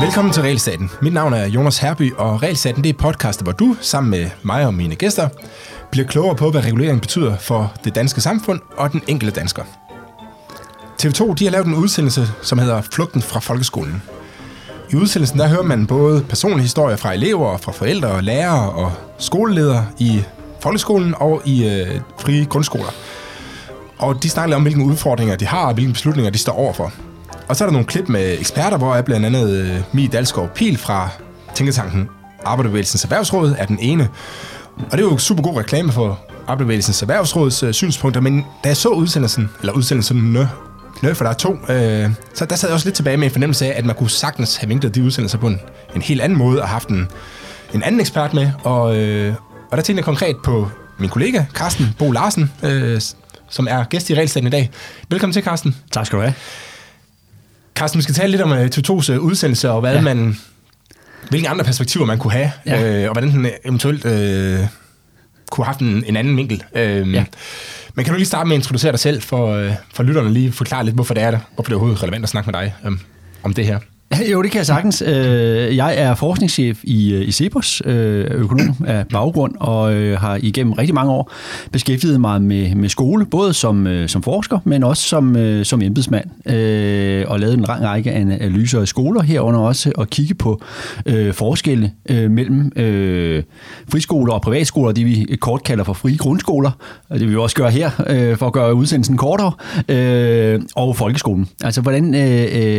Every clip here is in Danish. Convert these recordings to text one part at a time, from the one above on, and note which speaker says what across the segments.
Speaker 1: Velkommen til Realstaten. Mit navn er Jonas Herby, og Realstaten det er podcast, hvor du, sammen med mig og mine gæster, bliver klogere på, hvad regulering betyder for det danske samfund og den enkelte dansker. TV2 de har lavet en udsendelse, som hedder Flugten fra folkeskolen. I udsendelsen der hører man både personlige historier fra elever, fra forældre og lærere og skoleledere i folkeskolen og i øh, frie grundskoler. Og de snakker om, hvilke udfordringer de har, og hvilke beslutninger de står overfor. Og så er der nogle klip med eksperter, hvor er blandt andet øh, Mie Dalsgaard Pil fra Tænketanken Arbejderbevægelsens Erhvervsråd er den ene. Og det er jo super god reklame for Arbejderbevægelsens Erhvervsråds øh, synspunkter, men da jeg så udsendelsen, eller udsendelsen nø, nø for der er to, øh, så der sad jeg også lidt tilbage med en fornemmelse af, at man kunne sagtens have vinklet de udsendelser på en, en helt anden måde og haft en, en anden ekspert med. Og, øh, og der tænkte jeg konkret på min kollega, Carsten Bo Larsen, øh, som er gæst i Regelstaten i dag. Velkommen til, Carsten.
Speaker 2: Tak skal du have.
Speaker 1: Carsten, vi skal tale lidt om uh, TV2's uh, udsendelse, og hvad ja. man, hvilke andre perspektiver man kunne have, ja. øh, og hvordan den eventuelt øh, kunne have haft en, en anden vinkel. Øh, ja. Men kan du lige starte med at introducere dig selv for, øh, for lytterne, lige forklare lidt, hvorfor det er det, hvorfor det er overhovedet relevant at snakke med dig øh, om det her?
Speaker 2: Jo, det kan jeg sagtens. Øh, jeg er forskningschef i, øh, i Cepos, øh, økonom af baggrund, og har igennem rigtig mange år beskæftiget mig med, med skole, både som, som forsker, men også som, som embedsmand, og lavet en lang række analyser af skoler, herunder også at kigge på forskelle mellem friskoler og privatskoler, det vi kort kalder for frie grundskoler, og det vil vi også gøre her, for at gøre udsendelsen kortere, og folkeskolen. Altså, hvordan,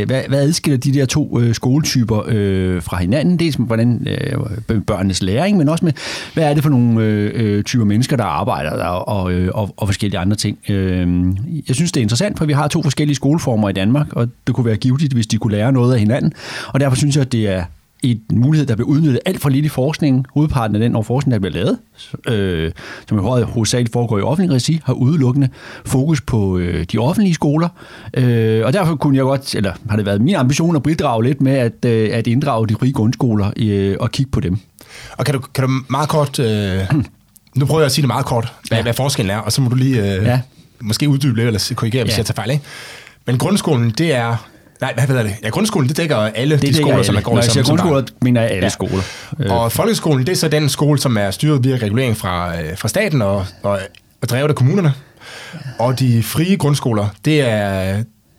Speaker 2: hvad, hvad adskiller de der to to øh, skoletyper øh, fra hinanden. Dels med hvordan øh, børnenes læring, men også med, hvad er det for nogle øh, øh typer mennesker, der arbejder der, og, øh, og, og forskellige andre ting. Øh, jeg synes, det er interessant, for vi har to forskellige skoleformer i Danmark, og det kunne være givetigt, hvis de kunne lære noget af hinanden. Og derfor synes jeg, at det er en mulighed, der bliver udnyttet alt for lidt i forskningen. Hovedparten af den forskning, der bliver lavet, øh, som i hovedsageligt foregår i offentlig regi, har udelukkende fokus på øh, de offentlige skoler. Øh, og derfor kunne jeg godt, eller har det været min ambition at bidrage lidt med at, øh, at inddrage de frie grundskoler øh, og kigge på dem.
Speaker 1: Og kan du, kan du meget kort... Øh, nu prøver jeg at sige det meget kort, hvad, ja. hvad forskellen er, og så må du lige øh, ja. måske uddybe lidt, eller korrigere, hvis ja. jeg tager fejl. Ikke? Men grundskolen, det er Nej, hvad hedder det? Ja, grundskolen, det dækker alle det de skoler, alle. som man går.
Speaker 2: Når jeg siger grundskoler, mener jeg alle ja. skoler.
Speaker 1: Og folkeskolen, det er så den skole, som er styret via regulering fra, øh, fra staten og, og, og drevet af kommunerne. Og de frie grundskoler, det er,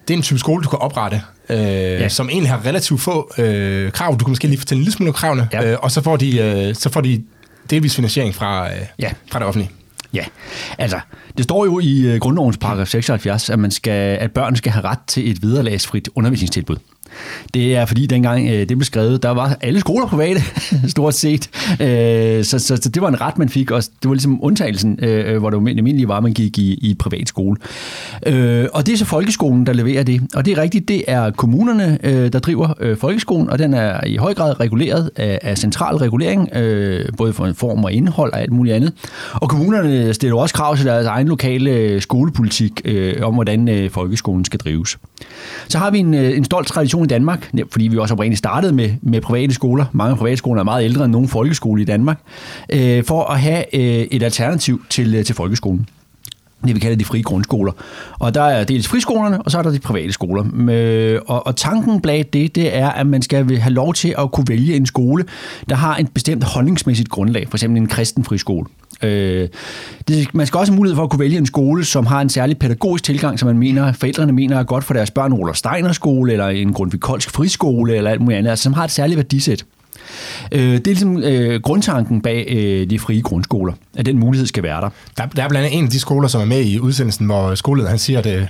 Speaker 1: det er en type skole, du kan oprette, øh, ja. som egentlig har relativt få øh, krav. Du kan måske lige fortælle en lille smule om kravene, ja. øh, og så får de, øh, så får de delvis finansiering fra, øh, ja. fra det offentlige.
Speaker 2: Ja, altså, det står jo i øh, grundlovens paragraf 76, at, man skal, at børn skal have ret til et vederlagsfrit undervisningstilbud. Det er fordi dengang øh, det blev skrevet, der var alle skoler private, stort set. Øh, så, så, så det var en ret, man fik, og det var ligesom undtagelsen, øh, øh hvor det almindelige var, at man gik i, i privat skole. Øh, og det er så folkeskolen, der leverer det. Og det er rigtigt, det er kommunerne, øh, der driver øh, folkeskolen, og den er i høj grad reguleret af, af central regulering, øh, både for en form og indhold og alt muligt andet. Og kommunerne stiller også krav til deres egen lokale øh, skolepolitik øh, om, hvordan øh, folkeskolen skal drives. Så har vi en, øh, en stolt tradition i Danmark, fordi vi også oprindeligt startede med, med private skoler. Mange private skoler er meget ældre end nogen folkeskole i Danmark, øh, for at have øh, et alternativ til, øh, til folkeskolen det vi kalder de frie grundskoler. Og der er dels friskolerne, og så er der de private skoler. Øh, og, og tanken bag det, det er, at man skal have lov til at kunne vælge en skole, der har en bestemt holdningsmæssigt grundlag, for eksempel en kristen friskole. Øh, det, man skal også have mulighed for at kunne vælge en skole, som har en særlig pædagogisk tilgang, som man mener, forældrene mener er godt for deres børn, Rolof Steiner skole, eller en Grundtvig friskole, eller alt muligt andet, altså, som har et særligt værdisæt. Øh, det er ligesom øh, grundtanken bag øh, de frie grundskoler, at den mulighed skal være der.
Speaker 1: Der, der er blandt andet en af de skoler, som er med i udsendelsen, hvor skolelederen han siger, at, øh,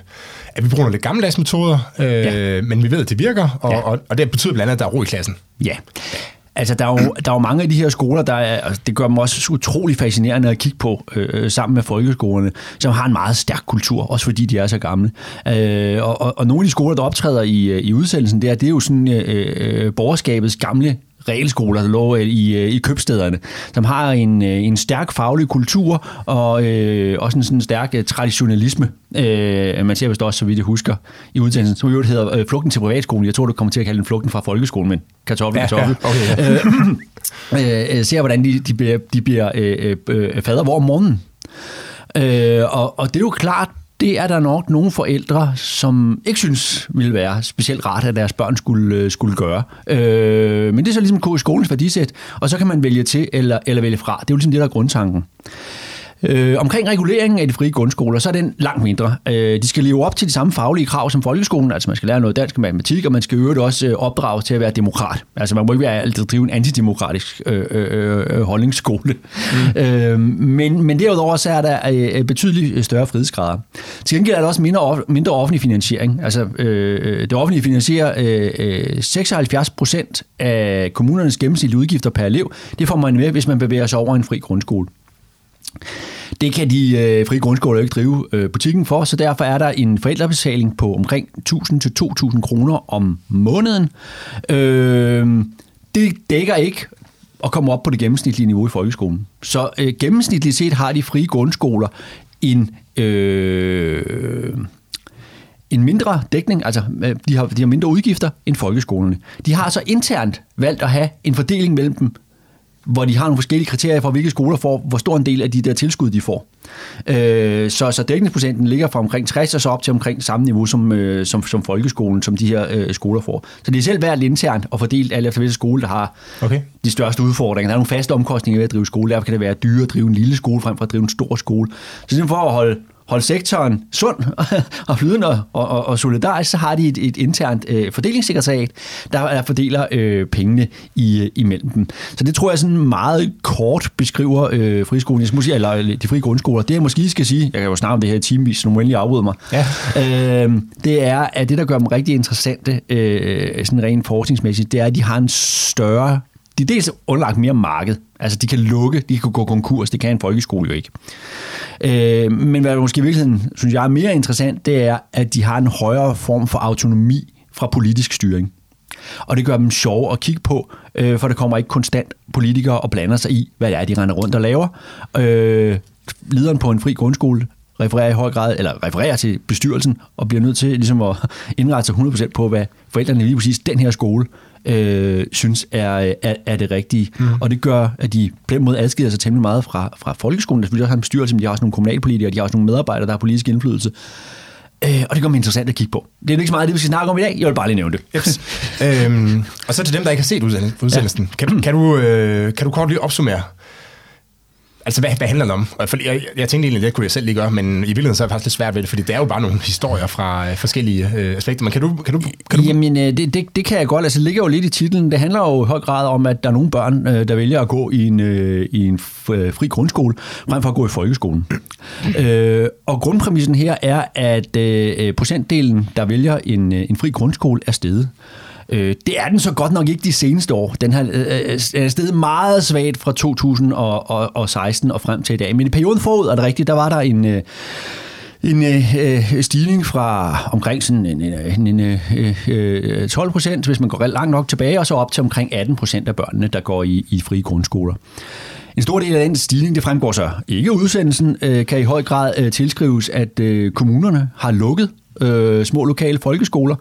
Speaker 1: at vi bruger lidt gammeldags metoder, øh, ja. men vi ved, at det virker, og, ja. og, og det betyder blandt andet, at der er ro i klassen.
Speaker 2: Ja. Altså, der er, jo, der er jo mange af de her skoler, der er, altså, det gør dem også utrolig fascinerende at kigge på øh, øh, sammen med folkeskolerne, som har en meget stærk kultur, også fordi de er så gamle. Øh, og, og, og nogle af de skoler, der optræder i, øh, i udsendelsen der, det er jo sådan øh, øh borgerskabets gamle realskoler, der lå i, øh, i købstederne, som har en, øh, en stærk faglig kultur og øh, også en sådan stærk øh, traditionalisme. Øh, man ser vist også, så vidt jeg husker, i udsendelsen, som jo hedder øh, Flugten til privatskolen. Jeg tror, du kommer til at kalde den Flugten fra folkeskolen, men kartoffel, ja, kartoffel. Ja, okay, ja. øh, øh, ser, hvordan de, de bliver, de bliver øh, øh, fader hvor om morgenen. Øh, og, og det er jo klart, det er der nok nogle forældre, som ikke synes ville være specielt rart, at deres børn skulle, øh, skulle gøre. Øh, men det er så ligesom skolens værdisæt, og så kan man vælge til eller, eller vælge fra. Det er jo ligesom det, der er grundtanken. Øh, omkring reguleringen af de frie grundskoler, så er den langt mindre. Øh, de skal leve op til de samme faglige krav som folkeskolen, altså man skal lære noget dansk og matematik, og man skal øvrigt også øh, opdrage til at være demokrat. Altså man må ikke være altid drive en antidemokratisk øh, øh, øh, holdningsskole. Mm. Øh, men, men derudover så er der øh, betydeligt større frihedsgrader. Til gengæld er der også mindre, mindre offentlig finansiering. Altså øh, det offentlige finansierer øh, 76 procent af kommunernes gennemsnitlige udgifter per elev. Det får man med, hvis man bevæger sig over en fri grundskole. Det kan de øh, frie grundskoler ikke drive øh, butikken for, så derfor er der en forældrebetaling på omkring 1.000 til 2.000 kroner om måneden. Øh, det dækker ikke at komme op på det gennemsnitlige niveau i folkeskolen. Så øh, gennemsnitligt set har de frie grundskoler en... Øh, en mindre dækning, altså øh, de har, de har mindre udgifter end folkeskolerne. De har så internt valgt at have en fordeling mellem dem, hvor de har nogle forskellige kriterier for, hvilke skoler får, hvor stor en del af de der tilskud, de får. Øh, så, så dækningsprocenten ligger fra omkring 60 og så op til omkring samme niveau som, øh, som, som folkeskolen, som de her øh, skoler får. Så det er selv værd internt og fordelt alt efter hvilke skole, der har okay. de største udfordringer. Der er nogle faste omkostninger ved at drive skole. Derfor kan det være dyre at drive en lille skole frem for at drive en stor skole. Så for at holde holde sektoren sund og flydende og, og, og solidarisk, så har de et, et internt øh, fordelingssekretariat, der fordeler øh, pengene i, imellem dem. Så det tror jeg sådan meget kort beskriver øh, friskolen, måske, eller de frie grundskoler. Det jeg måske skal sige, jeg kan jo snakke om det her i timevis, så nu endelig afbryde mig, ja. øh, det er, at det, der gør dem rigtig interessante, øh, sådan rent forskningsmæssigt, det er, at de har en større de er dels underlagt mere marked. Altså, de kan lukke, de kan gå konkurs, det kan en folkeskole jo ikke. Øh, men hvad der måske i virkeligheden, synes jeg, er mere interessant, det er, at de har en højere form for autonomi fra politisk styring. Og det gør dem sjove at kigge på, øh, for der kommer ikke konstant politikere og blander sig i, hvad det er, de render rundt og laver. Øh, lederen på en fri grundskole refererer i høj grad, eller refererer til bestyrelsen, og bliver nødt til ligesom at indrette sig 100% på, hvad forældrene lige præcis den her skole øh, synes er, er, er det rigtige. Mm. Og det gør, at de på den måde adskiller sig temmelig meget fra, fra folkeskolen. Der selvfølgelig også har en bestyrelse, men de har også nogle kommunalpolitikere, de har også nogle medarbejdere, der har politisk indflydelse. Øh, og det gør mig interessant at kigge på. Det er ikke så meget det, vi skal snakke om i dag. Jeg vil bare lige nævne det. Yes.
Speaker 1: øhm, og så til dem, der ikke har set udsendelsen. Ja. Kan, kan, du, øh, kan du kort lige opsummere, Altså, hvad, hvad handler det om? For jeg, jeg tænkte egentlig, det kunne jeg selv lige gøre, men i virkeligheden så er det faktisk lidt svært ved det, fordi det er jo bare nogle historier fra øh, forskellige øh, aspekter. Men kan du... Kan du, kan du...
Speaker 2: Jamen, øh, det, det, det kan jeg godt. Altså, det ligger jo lidt i titlen. Det handler jo i høj grad om, at der er nogle børn, øh, der vælger at gå i en, øh, i en øh, fri grundskole, frem for at gå i folkeskolen. øh, og grundpræmissen her er, at øh, procentdelen, der vælger en, en fri grundskole, er steget. Øh, det er den så godt nok ikke de seneste år. Den har øh, øh er steget meget svagt fra 2016 og frem til i dag. Men i perioden forud, er det rigtigt, der var der en... Øh, en øh, øh stigning fra omkring sådan en, en, en øh, øh 12 procent, hvis man går langt nok tilbage, og så op til omkring 18 procent af børnene, der går i, i frie grundskoler. En stor del af den stigning, det fremgår så ikke udsendelsen, øh, kan i høj grad øh, tilskrives, at øh, kommunerne har lukket øh, små lokale folkeskoler.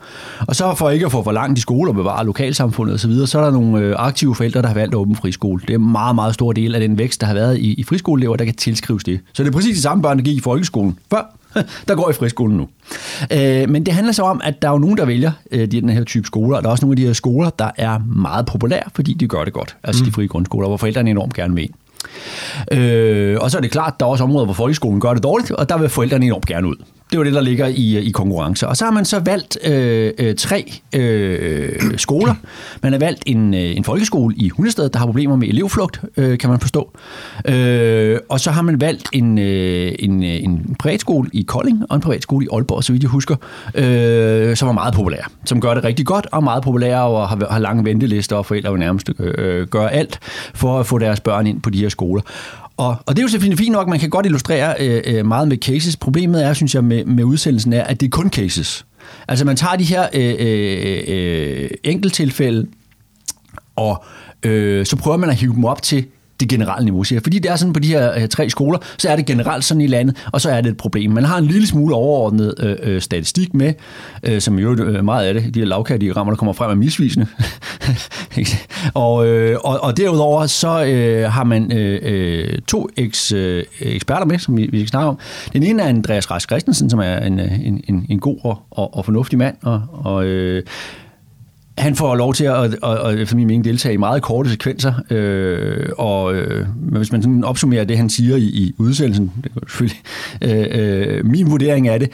Speaker 2: Og så for ikke at få for langt i skole og bevare lokalsamfundet osv., så, så er der nogle øh, aktive forældre, der har valgt åbne friskole. Det er en meget, meget stor del af den vækst, der har været i, i friskoleelever, der kan tilskrives det. Så det er præcis de samme børn, der gik i folkeskolen før, der går i friskolen nu. Øh, men det handler så om, at der er jo nogen, der vælger øh, den her type skoler, og der er også nogle af de her skoler, der er meget populære, fordi de gør det godt. Altså mm. de frie grundskoler, hvor forældrene enormt gerne vil Øh, og så er det klart, at der er også områder, hvor folkeskolen gør det dårligt, og der vil forældrene enormt gerne ud. Det var det, der ligger i, øh, i konkurrence. Og så har man så valgt øh, øh, tre øh, skoler. Man har valgt en, øh, en folkeskole i Hundested, der har problemer med elevflugt, øh, kan man forstå. Øh, og så har man valgt en, øh, en, øh, en privatskole i Kolding og en privatskole i Aalborg, så vidt jeg husker, øh, som er meget populære. Som gør det rigtig godt og meget populære og har, har lange ventelister, og forældre vil nærmest øh, øh gøre alt for at få deres børn ind på de her skoler. Og, og det er jo selvfølgelig fint nok, man kan godt illustrere øh, øh, meget med cases. Problemet er, synes jeg, med, med udsendelsen er, at det er kun cases. Altså man tager de her øh, øh, øh, enkelttilfælde, og øh, så prøver man at hive dem op til det generelle niveau, siger. Fordi det er sådan på de her øh, tre skoler, så er det generelt sådan i landet, og så er det et problem. Man har en lille smule overordnet øh, øh, statistik med, øh, som jo øh, meget af det, de her lavkærdiagrammer, der kommer frem, er misvisende. og, øh, og, og derudover så øh, har man øh, øh, to eks, øh, eksperter med, som vi, vi skal snakke om. Den ene er Andreas Rask Christensen, som er en, øh, en, en, en god og, og, og fornuftig mand, og, og øh, han får lov til at, at, at, for min mening, deltage i meget korte sekvenser, øh, og øh, hvis man sådan opsummerer det, han siger i, i udsendelsen, det er selvfølgelig øh, øh, min vurdering af det,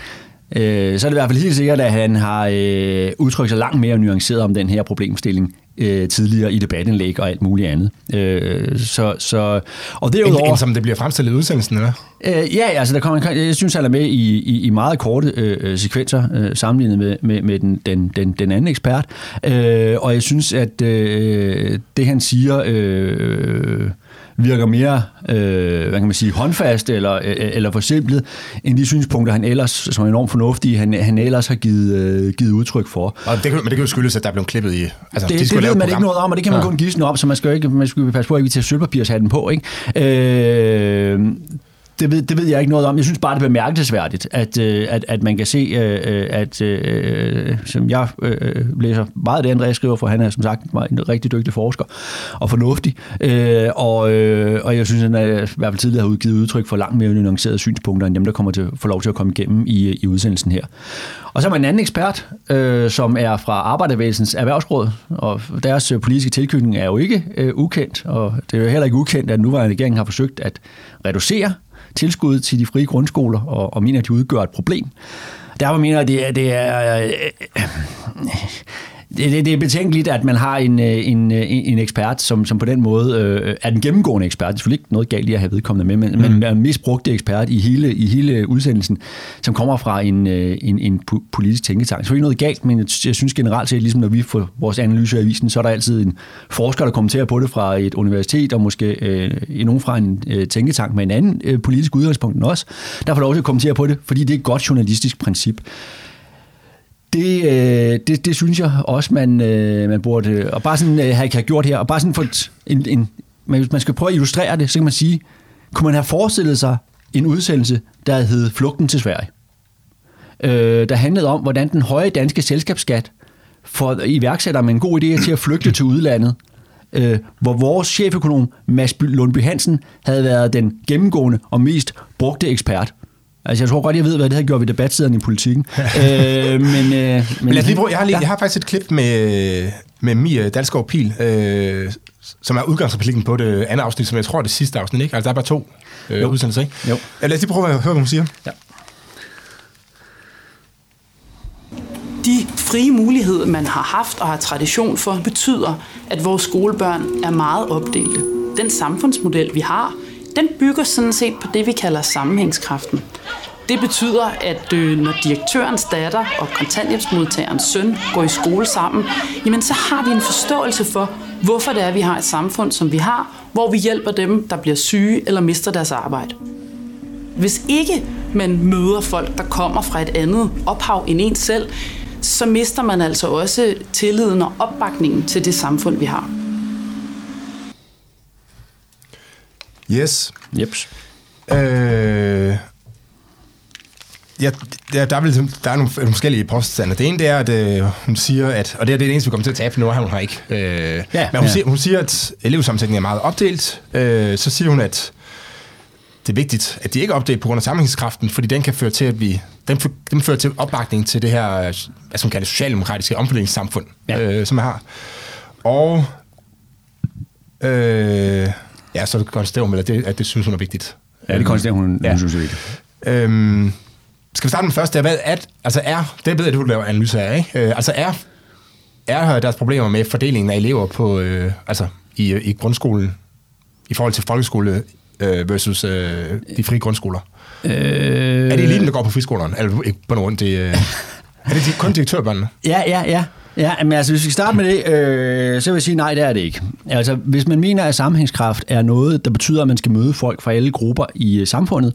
Speaker 2: øh, så er det i hvert fald helt sikkert, at han har øh, udtrykt sig langt mere nuanceret om den her problemstilling, øh, tidligere i debatindlæg og alt muligt andet. Øh, så, så, og
Speaker 1: derudover, end, end som det bliver fremstillet i udsendelsen, eller?
Speaker 2: Øh, ja, altså der kommer, jeg synes, han er med i, i, i meget korte øh, sekvenser øh, sammenlignet med, med, med den, den, den, den anden ekspert. Øh, og jeg synes, at øh, det han siger... Øh, virker mere, øh, hvad kan man sige, håndfast eller, øh, eller forsimplet, end de synspunkter, han ellers, som er enormt fornuftige, han, han ellers har givet, øh, givet udtryk for.
Speaker 1: Og det kan, men det kan jo skyldes, at der er blevet klippet i...
Speaker 2: Altså, det, de det ved man ikke noget om, og det kan man ja. kun gisne op, så man skal jo ikke man skal passe på, at vi tager sølvpapirshatten på. Ikke? Øh, det ved, det ved jeg ikke noget om. Jeg synes bare, det er bemærkelsesværdigt, at, øh, at, at man kan se, øh, øh, at, at som jeg læser meget af det, Andreas skriver, for han er som sagt en rigtig dygtig forsker og fornuftig. Og, og jeg synes, at han i hvert fald tidligere har udgivet udtryk for langt mere nuancerede synspunkter, end dem, der kommer til få lov til at komme igennem i, i udsendelsen her. Og så er man en anden ekspert, øh, som er fra Arbejdervægelsens Erhvervsråd, og deres politiske tilknytning er jo ikke øh, ukendt, og det er jo heller ikke ukendt, at nuværende regering har forsøgt at reducere tilskud til de frie grundskoler, og, og mener, at de udgør et problem. Derfor mener jeg, at det er, det er øh, øh, det, det er betænkeligt, at man har en, øh, en, øh, en ekspert, som, som på den måde øh, er den gennemgående ekspert. Det er selvfølgelig ikke noget galt i at have vedkommende med, men, mm. men er den mest brugte ekspert i hele, i hele udsendelsen, som kommer fra en, øh, en, en politisk tænketank. Så er ikke noget galt, men jeg synes generelt set, ligesom når vi får vores analyse af avisen, så er der altid en forsker, der kommenterer på det fra et universitet, og måske øh, nogen fra en øh, tænketank med en anden øh, politisk udgangspunkt end os, der får lov til at kommentere på det, fordi det er et godt journalistisk princip det, øh, det, det synes jeg også, man, øh, man burde øh, og bare sådan, øh, have, have gjort her. Og bare sådan for en, en, hvis man skal prøve at illustrere det, så kan man sige, kunne man have forestillet sig en udsendelse, der hed Flugten til Sverige? Øh, der handlede om, hvordan den høje danske selskabsskat for iværksætter med en god idé til at flygte til udlandet, øh, hvor vores cheføkonom, Mads Lundby Hansen, havde været den gennemgående og mest brugte ekspert. Altså, jeg tror godt, jeg ved, hvad det har gjort ved debatsiden i politikken. øh, men, øh, men,
Speaker 1: men lad os lige prøve. Jeg har, lige, ja. jeg har faktisk et klip med, med Mia Dalsgaard Pil, øh, som er udgangsreplikken på det andet afsnit, som jeg tror er det sidste afsnit, ikke? Altså, der er bare to øh, udsendelser, ikke? Jo. Ja, lad os lige prøve at høre, hvad hun siger. Ja.
Speaker 3: De frie muligheder, man har haft og har tradition for, betyder, at vores skolebørn er meget opdelte. Den samfundsmodel, vi har, den bygger sådan set på det, vi kalder sammenhængskraften. Det betyder, at øh, når direktørens datter og kontanthjælpsmodtagerens søn går i skole sammen, jamen så har vi en forståelse for, hvorfor det er, vi har et samfund, som vi har, hvor vi hjælper dem, der bliver syge eller mister deres arbejde. Hvis ikke man møder folk, der kommer fra et andet ophav end en selv, så mister man altså også tilliden og opbakningen til det samfund, vi har.
Speaker 1: Yes.
Speaker 2: Jeps.
Speaker 1: Øh, ja, der, der, er, vel, der er nogle, nogle forskellige påstande. Det ene det er, at øh, hun siger, at, og det er det eneste, vi kommer til at tabe nu, hun har ikke. Øh, ja, men hun, ja. siger, hun siger, at elevsammensætningen er meget opdelt. Øh, så siger hun, at det er vigtigt, at de ikke er opdelt på grund af sammenhængskraften, fordi den kan føre til, at vi, den, den fører til opbakning til det her, hvad som kalder det socialdemokratiske omfordelingssamfund, ja. øh, som jeg har. Og øh, Ja, så konstaterer hun, at det, at det synes hun er vigtigt.
Speaker 2: Ja, det konstaterer hun, ja. hun synes er vigtigt. Øhm,
Speaker 1: skal vi starte med første? Hvad er, altså er, det ved jeg, du laver analyse af, ikke? Øh, altså er, er deres problemer med fordelingen af elever på, øh, altså i, i grundskolen, i forhold til folkeskole øh, versus øh, de frie grundskoler? Øh... Er det eliten, der går på friskolerne? Eller ikke på nogen, det, øh, er det kun direktørbørnene?
Speaker 2: Ja, ja, ja. Ja, men altså, hvis vi starte med det, øh, så vil jeg sige, nej, det er det ikke. Altså, hvis man mener, at sammenhængskraft er noget, der betyder, at man skal møde folk fra alle grupper i øh, samfundet,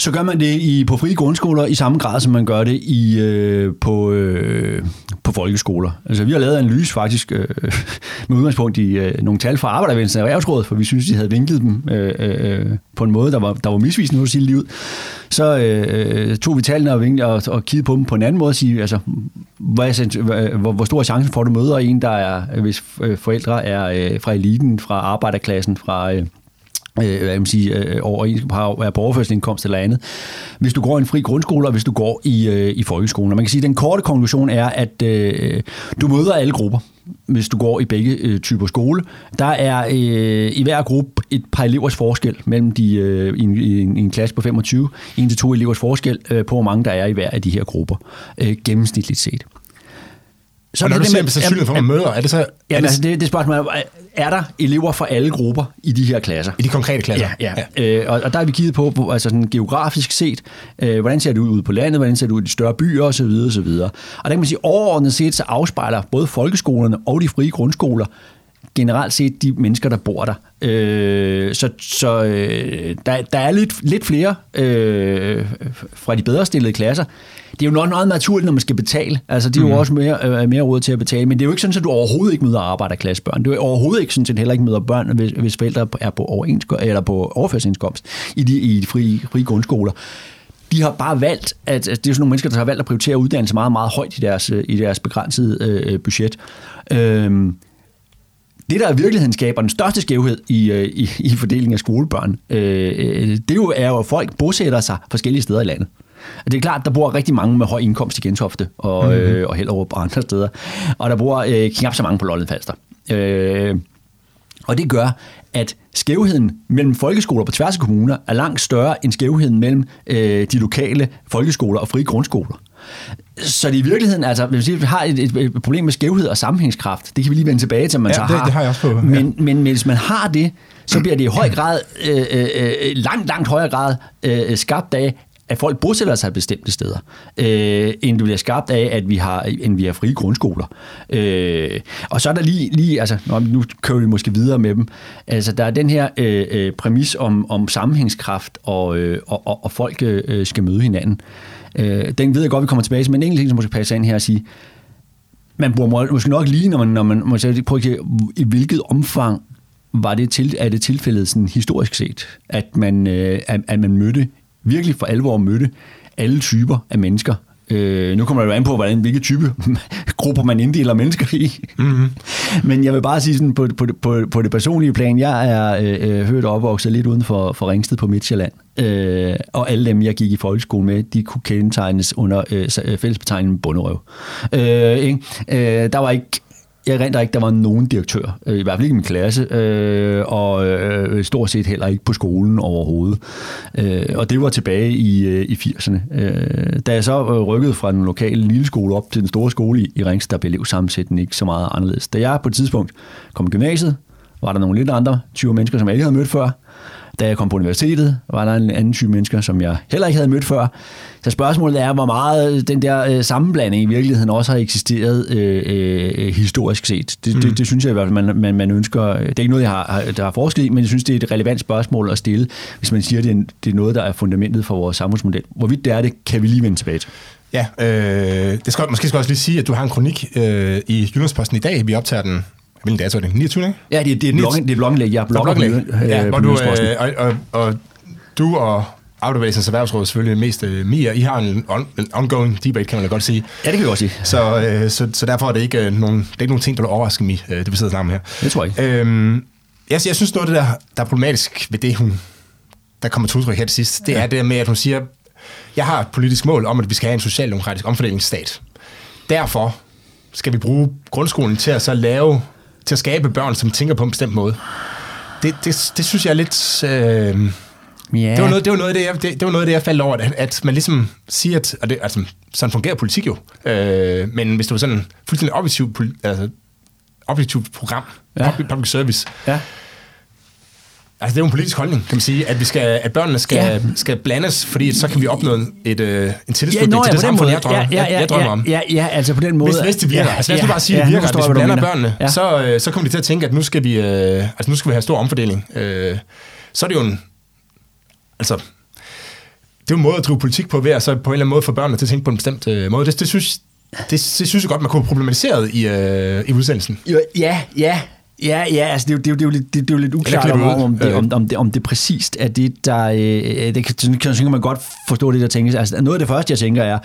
Speaker 2: så gør man det i, på frie grundskoler i samme grad, som man gør det i, øh, på, øh, på folkeskoler. Altså, vi har lavet en analyse faktisk øh, med udgangspunkt i øh, nogle tal fra Arbejdervægelsen Erhvervsrådet, for vi synes, de havde vinklet dem øh, øh, øh, på en måde, der var, der var misvisende hos livet. Så øh, tog vi tallene og, vinkede, og, og kiggede på dem på en anden måde og sige, altså, hvad, hvor, hvor stor er chancen for, at du møder en, der er, hvis øh, forældre er øh, fra eliten, fra arbejderklassen, fra... Øh, øh, hvad man sige, øh, over er på overførselsindkomst eller andet. Hvis du går i en fri grundskole, og hvis du går i, øh, i folkeskolen. Og man kan sige, at den korte konklusion er, at øh, du møder alle grupper, hvis du går i begge øh, typer skole. Der er øh, i hver gruppe et par elevers forskel mellem de, øh, i, en, i, en, i en klasse på 25, en til to elevers forskel øh, på, hvor mange der er i hver af de her grupper, øh, gennemsnitligt set.
Speaker 1: Så og når det, du siger sandsynlighed for, at man møder, er det så...
Speaker 2: Ja, det, altså det, det spørgsmål er, er der elever fra alle grupper i de her klasser?
Speaker 1: I de konkrete klasser?
Speaker 2: Ja, ja. ja. Øh, og, og der har vi kigget på, på altså sådan geografisk set, øh, hvordan ser det ud ude på landet, hvordan ser det ud i de større byer osv. osv. Og der kan man sige, overordnet set, så afspejler både folkeskolerne og de frie grundskoler generelt set de mennesker, der bor der. Øh, så så øh, der, der er lidt, lidt flere øh, fra de bedre stillede klasser. Det er jo noget, noget naturligt, når man skal betale. Altså, de er jo mm. også mere, øh, mere råd til at betale. Men det er jo ikke sådan, at du overhovedet ikke møder arbejderklassebørn. Det er jo overhovedet ikke sådan, at heller ikke møder børn, hvis, hvis forældre er på, overensko- eller på overførselsindkomst i de, i de frie, frie grundskoler de har bare valgt, at, at det er sådan nogle mennesker, der har valgt at prioritere uddannelse meget, meget højt i deres, i deres begrænsede øh, budget. Øh, det, der i virkeligheden skaber den største skævhed i, øh, i, i fordelingen af skolebørn, øh, øh, det jo, er jo, at folk bosætter sig forskellige steder i landet. Det er klart, der bor rigtig mange med høj indkomst i Gentofte og, mm-hmm. øh, og Hellerup og andre steder. Og der bor øh, knap så mange på Lolland Falster. Øh, og det gør, at skævheden mellem folkeskoler på tværs af kommuner er langt større end skævheden mellem øh, de lokale folkeskoler og frie grundskoler. Så det i virkeligheden, altså, hvis vi har et, et, et problem med skævhed og sammenhængskraft, det kan vi lige vende tilbage til, man
Speaker 1: ja,
Speaker 2: så
Speaker 1: det,
Speaker 2: har.
Speaker 1: det har jeg også på. Ja.
Speaker 2: Men, men, men hvis man har det, så bliver det i høj grad, øh, øh, øh langt, langt højere grad, øh, skabt af, at folk bosætter sig bestemte steder, øh, end det bliver skabt af, at vi har, end vi har frie grundskoler. Øh, og så er der lige, lige altså, nu kører vi måske videre med dem, altså der er den her øh, øh, præmis om, om sammenhængskraft, og, øh, og, og, og folk øh, skal møde hinanden. Øh, Øh, den ved jeg godt, vi kommer tilbage til, men en enkelt ting, som måske passe ind her at sige, man bruger måske nok lige, når man, når man, måske prøver at i hvilket omfang var det til, er det tilfældet sådan historisk set, at man, øh, at, at man mødte virkelig for alvor mødte alle typer af mennesker. Øh, nu kommer det jo an på, hvordan, hvilke type grupper man inddeler mennesker i. Mm-hmm. Men jeg vil bare sige sådan, på, på, på, på det personlige plan, jeg er øh, hørt og opvokset lidt uden for, for Ringsted på Midtjylland. Øh, og alle dem, jeg gik i folkeskole med, de kunne kendetegnes under øh, fællesbetegningen bunderøv. Øh, ikke? Øh, der var ikke jeg rent ikke, der var nogen direktør, øh, i hvert fald ikke i min klasse, øh, og øh, stort set heller ikke på skolen overhovedet. Øh, og det var tilbage i, øh, i 80'erne. Øh, da jeg så øh, rykkede fra den lokale lille skole op til den store skole i, i Rings, der blev elevsammensætningen ikke så meget anderledes. Da jeg på et tidspunkt kom i gymnasiet, var der nogle lidt andre 20 mennesker, som jeg ikke havde mødt før. Da jeg kom på universitetet, var der en anden type mennesker, som jeg heller ikke havde mødt før. Så spørgsmålet er, hvor meget den der øh, sammenblanding i virkeligheden også har eksisteret øh, øh, historisk set. Det, mm. det, det synes jeg i hvert fald, man, man, man ønsker. Det er ikke noget, jeg har, der har forsket i, men jeg synes, det er et relevant spørgsmål at stille, hvis man siger, at det er, det er noget, der er fundamentet for vores samfundsmodel. Hvorvidt det er det, kan vi lige vende tilbage til.
Speaker 1: Ja, øh, det skal, måske skal jeg også lige sige, at du har en kronik øh, i Jyllandsposten i dag. Vi optager den Hvilken dato er det? 29. Ikke?
Speaker 2: Ja, det, det er, bloggen, det er bloggenlæg. Jeg blogger
Speaker 1: bloggenlæg. Øh, ja, hvor du, øh, og, og, og, du og Arbejderbevægelsens Erhvervsråd selvfølgelig mest øh, mere. I har en, on, en ongoing debate, kan man da godt sige.
Speaker 2: Ja, det kan vi godt sige.
Speaker 1: Så, øh, så, så derfor er det ikke, øh, nogen, det er ikke nogen ting, der vil overraske mig, øh, det vi sidder sammen her.
Speaker 2: Det tror jeg ikke.
Speaker 1: Øhm, jeg, jeg synes noget af det, der, der er problematisk ved det, hun, der kommer til udtryk her til sidst, det ja. er det med, at hun siger, jeg har et politisk mål om, at vi skal have en socialdemokratisk omfordelingsstat. Derfor skal vi bruge grundskolen til at så lave til at skabe børn, som tænker på en bestemt måde. Det, det, det synes jeg er lidt... Øh, Yeah. Det, var noget, det, var noget af det, jeg, det, det var noget af det, jeg faldt over, at, at man ligesom siger, at og det, altså, sådan fungerer politik jo, øh, men hvis det var sådan en fuldstændig objektiv, altså, objektivt program, ja. public, public service, ja. Altså, det er jo en politisk holdning, kan man sige, at, vi skal, at børnene skal, ja. skal blandes, fordi så kan vi opnå et, øh, en tillidsslutning ja, til det samfund, jeg drømmer, ja, ja, ja, jeg drømmer om.
Speaker 2: Ja, ja, altså på den måde.
Speaker 1: Hvis, hvis det virker. Ja, altså, lad os ja, bare sige, ja, det virker. Hvis vi blander børnene, ja. så, øh, så kommer de til at tænke, at nu skal vi, øh, altså, nu skal vi have stor omfordeling. Øh, så er det jo en... Altså, det er jo en måde at drive politik på, ved at så på en eller anden måde få børnene til at tænke på en bestemt øh, måde. Det, det, synes, det, det synes jeg godt, man kunne problematiseret i, øh, i udsendelsen.
Speaker 2: Jo, ja, ja. Ja, ja, altså det er jo, det er jo, det er jo, lidt, det er jo lidt uklart, om, om, det, om, om, det, om det præcist er det, der... Øh, det kan, kan, kan man godt forstå det, der tænkes. Altså noget af det første, jeg tænker, er,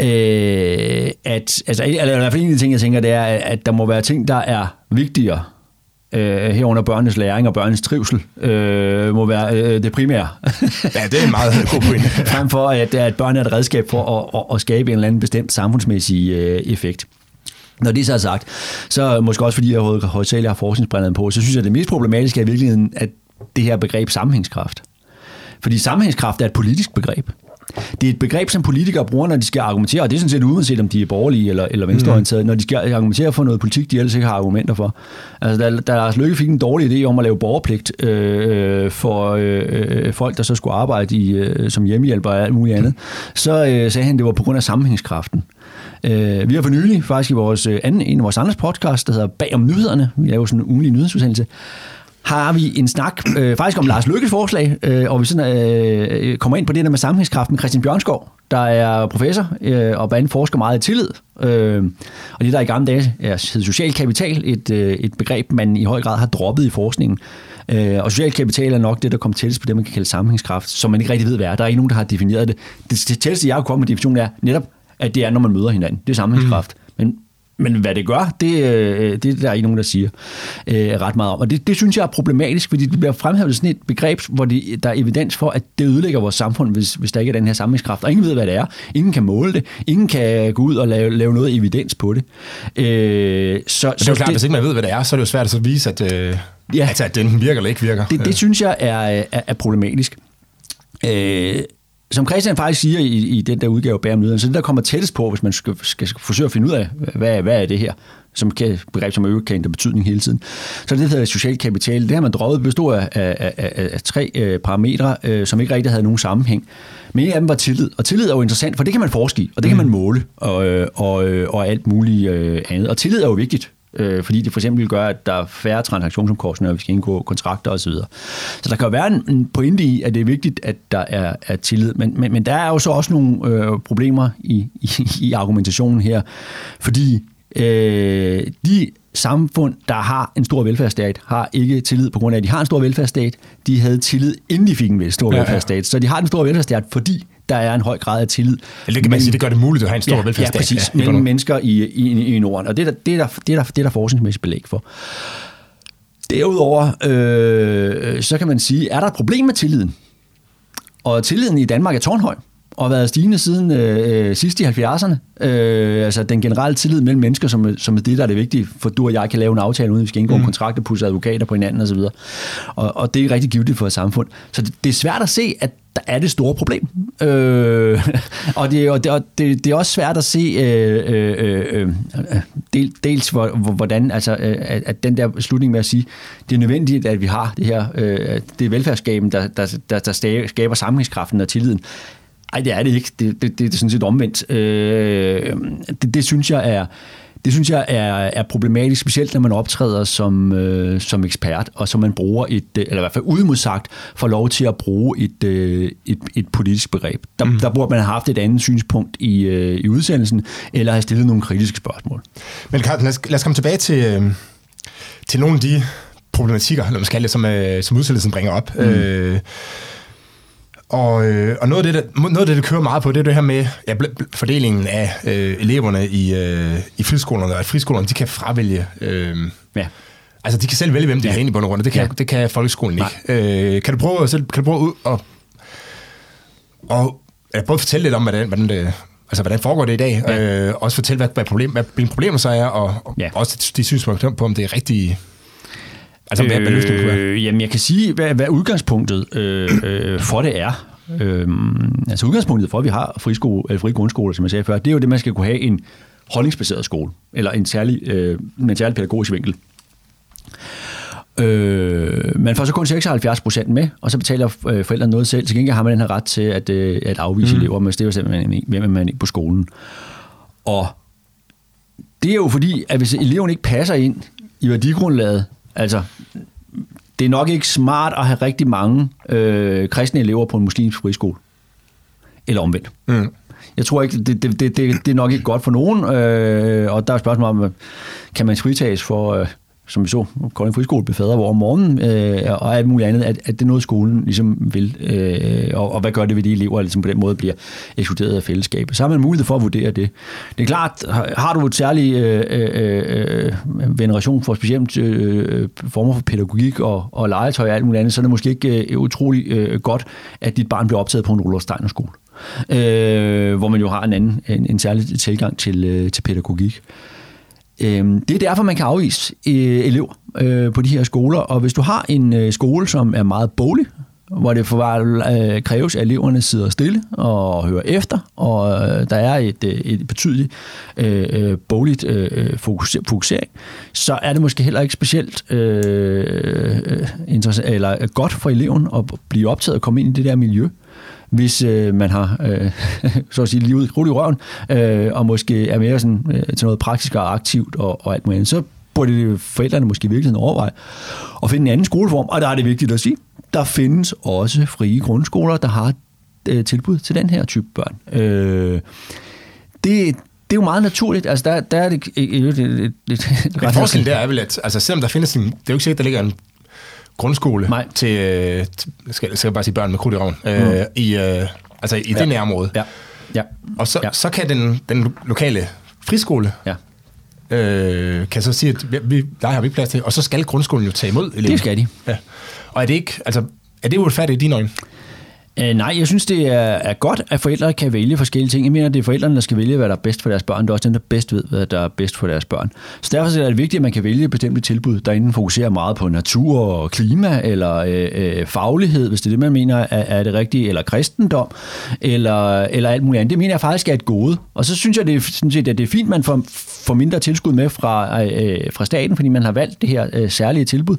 Speaker 2: øh, at... Altså, eller i hvert fald en af de ting, jeg tænker, det er, at der må være ting, der er vigtigere øh, herunder børnenes læring og børnenes trivsel, øh, må være øh, det primære.
Speaker 1: ja, det er en meget god point.
Speaker 2: Frem for, at, at børn er et redskab for at, at, at skabe en eller anden bestemt samfundsmæssig øh, effekt. Når det så er sagt, så måske også fordi jeg hovedsageligt har forskningsbrillerne på, så synes jeg, at det mest problematiske er i virkeligheden, at det her begreb sammenhængskraft. Fordi sammenhængskraft er et politisk begreb. Det er et begreb, som politikere bruger, når de skal argumentere, og det er sådan set uanset, om de er borgerlige eller, eller venstreorienterede, mm. når de skal argumentere for noget politik, de ellers ikke har argumenter for. Altså, da, da Lars Løkke fik en dårlig idé om at lave borgerpligt øh, for øh, folk, der så skulle arbejde i, øh, som hjemmehjælper og alt muligt andet, så øh, sagde han, at det var på grund af sammenhængskraften. Øh, vi har for nylig, faktisk i vores, øh, anden, en af vores andres podcast, der hedder Bag om nyhederne, vi laver sådan en ugenlig nyhedsudsendelse, har vi en snak øh, faktisk om Lars Lykkes forslag, øh, og vi sådan, øh, kommer ind på det der med sammenhængskraften med Christian Bjørnskov, der er professor øh, og blandt andet forsker meget i tillid. Øh, og det der i gamle dage er, hedder social kapital, et, øh, et begreb, man i høj grad har droppet i forskningen. Øh, og social kapital er nok det, der kommer tættest på det, man kan kalde sammenhængskraft, som man ikke rigtig ved, hvad er. Der er ikke nogen, der har defineret det. Det, det tætteste, jeg har kommet med definitionen, er netop, at det er, når man møder hinanden. Det er sammenhængskraft. Mm. Men men hvad det gør, det, øh, det er der ikke nogen, der siger øh, ret meget om. Og det, det synes jeg er problematisk, fordi det bliver fremhævet sådan et begreb, hvor det, der er evidens for, at det ødelægger vores samfund, hvis, hvis der ikke er den her samlingskraft. Og ingen ved, hvad det er. Ingen kan måle det. Ingen kan gå ud og lave, lave noget evidens på det.
Speaker 1: Øh, så, det er jo klart, det, hvis ikke man ved, hvad det er, så er det jo svært at så vise, at, øh, ja, at, at den virker eller ikke virker.
Speaker 2: Det, det synes jeg er, er, er problematisk. Øh, som Christian faktisk siger i, i den der udgave bag om så det der kommer tættest på, hvis man skal, skal forsøge at finde ud af, hvad, hvad er det her, som kan, begreb som øvrigt kan ændre betydning hele tiden. Så det hedder social kapital. Det har man droppet bestod af, af, af, af tre øh, parametre, øh, som ikke rigtig havde nogen sammenhæng. Men en af dem var tillid, og tillid er jo interessant, for det kan man forske i, og det kan man mm. måle, og, øh, og, øh, og alt muligt øh, andet. Og tillid er jo vigtigt, øh, fordi det for eksempel gør, at der er færre transaktionsomkostninger, når vi skal indgå kontrakter osv. Så der kan jo være en, en pointe i, at det er vigtigt, at der er, er tillid, men, men, men der er jo så også nogle øh, problemer i, i, i argumentationen her, fordi øh, de samfund, der har en stor velfærdsstat, har ikke tillid på grund af, at de har en stor velfærdsstat. De havde tillid, inden de fik en stor ja, velfærdsstat. Ja. Så de har en stor velfærdsstat, fordi der er en høj grad af tillid.
Speaker 1: Eller det kan man sige, det gør det muligt at have en stor
Speaker 2: ja,
Speaker 1: velfærdsstat.
Speaker 2: Ja, præcis. Ja, mellem mennesker i, i, i Norden. Og det er der, det er der, det er der, det er der forskningsmæssigt belæg for. Derudover, øh, så kan man sige, er der et problem med tilliden? Og tilliden i Danmark er tårnhøj og været stigende siden øh, øh sidst i 70'erne. Øh, altså den generelle tillid mellem mennesker, som, som er det, der er det vigtige, for du og jeg kan lave en aftale, uden vi skal indgå mm. en kontrakt og pusse advokater på hinanden osv. Og, og det er rigtig givet for et samfund. Så det, det er svært at se, at der er det store problem. Øh, og det, og det, og det, det er også svært at se øh, øh, øh, øh del, dels hvordan, altså, øh, at, at den der slutning med at sige, det er nødvendigt, at vi har det her, øh, det er velfærdsskaben, der, der, der, der skaber sammenhængskraften og tilliden. Nej, det er det ikke. Det, det, det er sådan set omvendt. Øh, det, det synes jeg er det synes jeg er, er problematisk, specielt når man optræder som, øh, som ekspert, og så man bruger et, øh, eller i hvert fald udemodsagt, får lov til at bruge et, øh, et, et politisk begreb. Der, mm. der burde man have haft et andet synspunkt i, øh, i udsendelsen, eller have stillet nogle kritiske spørgsmål.
Speaker 1: Men Carsten, lad os, lad os komme tilbage til, øh, til nogle af de problematikker, eller man skal det, som, øh, som udsendelsen bringer op. Mm. Øh, og, øh, og noget, af det, der, noget af det, der kører meget på, det er det her med ja, fordelingen af øh, eleverne i, øh, i friskolerne, og at friskolerne de kan fravælge... Øh, ja. Altså, de kan selv vælge, hvem de ja. er inde i bund og grund, det kan, ja. det kan folkeskolen ikke. Øh, kan du prøve, selv, kan du prøve ud og, og ja, både fortælle lidt om, hvordan, hvordan det, altså, hvordan foregår det i dag, ja. øh, også fortælle, hvad, hvad, problem, hvad problemer så er, og, og ja. også de synspunkter på, om det er rigtigt
Speaker 2: Altså, hvad, hvad løsningen kunne være? Øh, jamen, jeg kan sige, hvad, hvad udgangspunktet øh, øh, for det er. Øh, altså, udgangspunktet for, at vi har friskole, eller fri grundskoler, som jeg sagde før, det er jo det, man skal kunne have en holdningsbaseret skole, eller en særlig, øh, med en særlig pædagogisk vinkel. Øh, man får så kun 76 procent med, og så betaler øh, forældrene noget selv. Til gengæld har man den her ret til at, øh, at afvise mm. elever, men det er jo simpelthen, hvem man ikke på skolen. Og det er jo fordi, at hvis eleven ikke passer ind i værdigrundlaget, Altså, det er nok ikke smart at have rigtig mange øh, kristne elever på en muslimsk friskole. eller omvendt. Mm. Jeg tror ikke, det, det, det, det er nok ikke godt for nogen, øh, og der er spørgsmål om, kan man fritages for, øh, som vi så, Kolding Friskole blev fader om morgenen, øh, og alt muligt andet, at, at det er noget, skolen ligesom vil, øh, og, og hvad gør det ved de elever, der ligesom på den måde bliver ekskluderet af fællesskabet. Så har man mulighed for at vurdere det. Det er klart, har du et særligt øh, øh, øh, veneration for specielt øh, former for pædagogik og, og legetøj og alt muligt andet, så er det måske ikke øh, utrolig øh, godt, at dit barn bliver optaget på en Rudolf skole. Øh, hvor man jo har en anden, en, en særlig tilgang til, øh, til pædagogik. Øh, det er derfor, man kan afvise øh, elever øh, på de her skoler, og hvis du har en øh, skole, som er meget bolig, hvor det for øh, kræves, at eleverne sidder stille og hører efter, og øh, der er et, øh, et betydeligt øh, øh bogligt øh, øh fokusering, så er det måske heller ikke specielt øh, øh eller godt for eleven at blive optaget og komme ind i det der miljø hvis øh, man har, øh, så at sige, livet rullet i røven, øh, og måske er mere sådan, øh, til noget praktisk og aktivt og, og alt muligt så burde forældrene måske i virkeligheden overveje at finde en anden skoleform, og der er det vigtigt at sige, der findes også frie grundskoler, der har øh, tilbud til den her type børn. Øh, det, det er jo meget naturligt. Altså, der, der er det... det, det, det,
Speaker 1: det forskellen der er vel, at altså, selvom der findes en... Det er jo ikke sikkert, der ligger en grundskole
Speaker 2: Nej.
Speaker 1: til, øh, skal, skal jeg bare sige børn med krudt i røven, øh, mm. i, øh, altså i ja. det nærområde.
Speaker 2: Ja. Ja.
Speaker 1: Og så,
Speaker 2: ja.
Speaker 1: så kan den, den lokale friskole
Speaker 2: ja.
Speaker 1: øh, kan så sige, at vi, der har vi plads til, og så skal grundskolen jo tage imod eleven.
Speaker 2: Det skal de.
Speaker 1: Ja. Og er det ikke, altså, er det uretfærdigt i dine øjne?
Speaker 2: Øh, nej, jeg synes, det er, er godt, at forældre kan vælge forskellige ting. Jeg mener, det er forældrene, der skal vælge, hvad der er bedst for deres børn. Det er også dem, der bedst ved, hvad der er bedst for deres børn. Så derfor er det vigtigt, at man kan vælge bestemte tilbud, der enten fokuserer meget på natur og klima, eller øh, øh, faglighed, hvis det er det, man mener er, er det rigtige, eller kristendom, eller, eller alt muligt andet. Det mener jeg faktisk er et gode. Og så synes jeg, det er, sådan set, at det er fint, at man får, får mindre tilskud med fra, øh, fra staten, fordi man har valgt det her øh, særlige tilbud,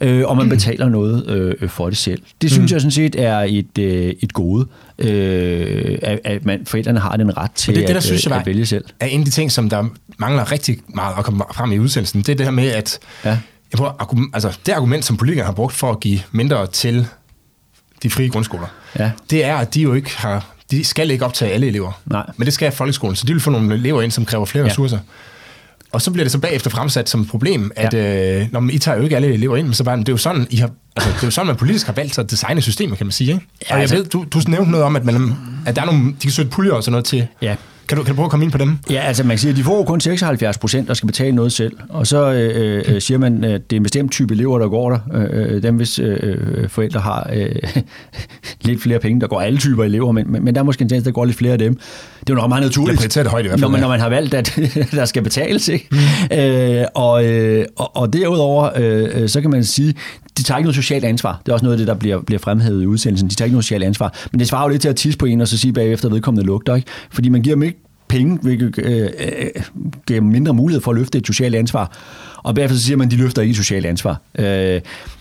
Speaker 2: øh, og man betaler noget øh, for det selv. Det synes mm. jeg sådan set er et øh, et gode, øh, at, at man, forældrene har den ret til det, det, der, at, synes jeg, at vælge selv.
Speaker 1: er en af de ting, som der mangler rigtig meget at komme frem i udsendelsen. Det er det her med, at ja. jeg prøver, altså, det argument, som politikere har brugt for at give mindre til de frie grundskoler,
Speaker 2: ja.
Speaker 1: det er, at de jo ikke har de skal ikke optage alle elever.
Speaker 2: Nej.
Speaker 1: Men det skal folkeskolen, så de vil få nogle elever ind, som kræver flere ja. ressourcer. Og så bliver det så bagefter fremsat som et problem, at ja. øh, når man, I tager jo ikke alle elever ind, men så bare, det er jo sådan, I har, altså, det er jo sådan, man politisk har valgt at designe systemet, kan man sige. Ikke? Ja, og jeg altså, ved, du, du nævnte noget om, at, man, at der er nogle, de kan søge puljer og sådan noget til.
Speaker 2: Ja.
Speaker 1: Kan du, kan du prøve at komme ind på dem?
Speaker 2: Ja, altså man kan sige, at de får kun 76 procent, der skal betale noget selv. Og så øh, øh, siger man, at det er en bestemt type elever, der går der. Øh, øh dem, hvis øh, øh, forældre har øh, lidt flere penge, der går alle typer elever, men, men, men der er måske en tendens, der går lidt flere af dem. Det er jo nok meget naturligt.
Speaker 1: Det højt i hvert fald.
Speaker 2: Når man, når man har valgt, at der skal betales. Ikke? Mm. Øh, og, øh, og, og derudover, øh, så kan man sige, de tager ikke noget socialt ansvar. Det er også noget af det, der bliver, bliver fremhævet i udsendelsen. De tager ikke noget socialt ansvar. Men det svarer jo lidt til at tisse på en, og så sige bagefter, at vedkommende lugter. Ikke? Fordi man giver dem ikke penge, hvilket øh, øh, giver mindre mulighed for at løfte et socialt ansvar. Og bagefter så siger man, at de løfter ikke et socialt ansvar. Øh, det,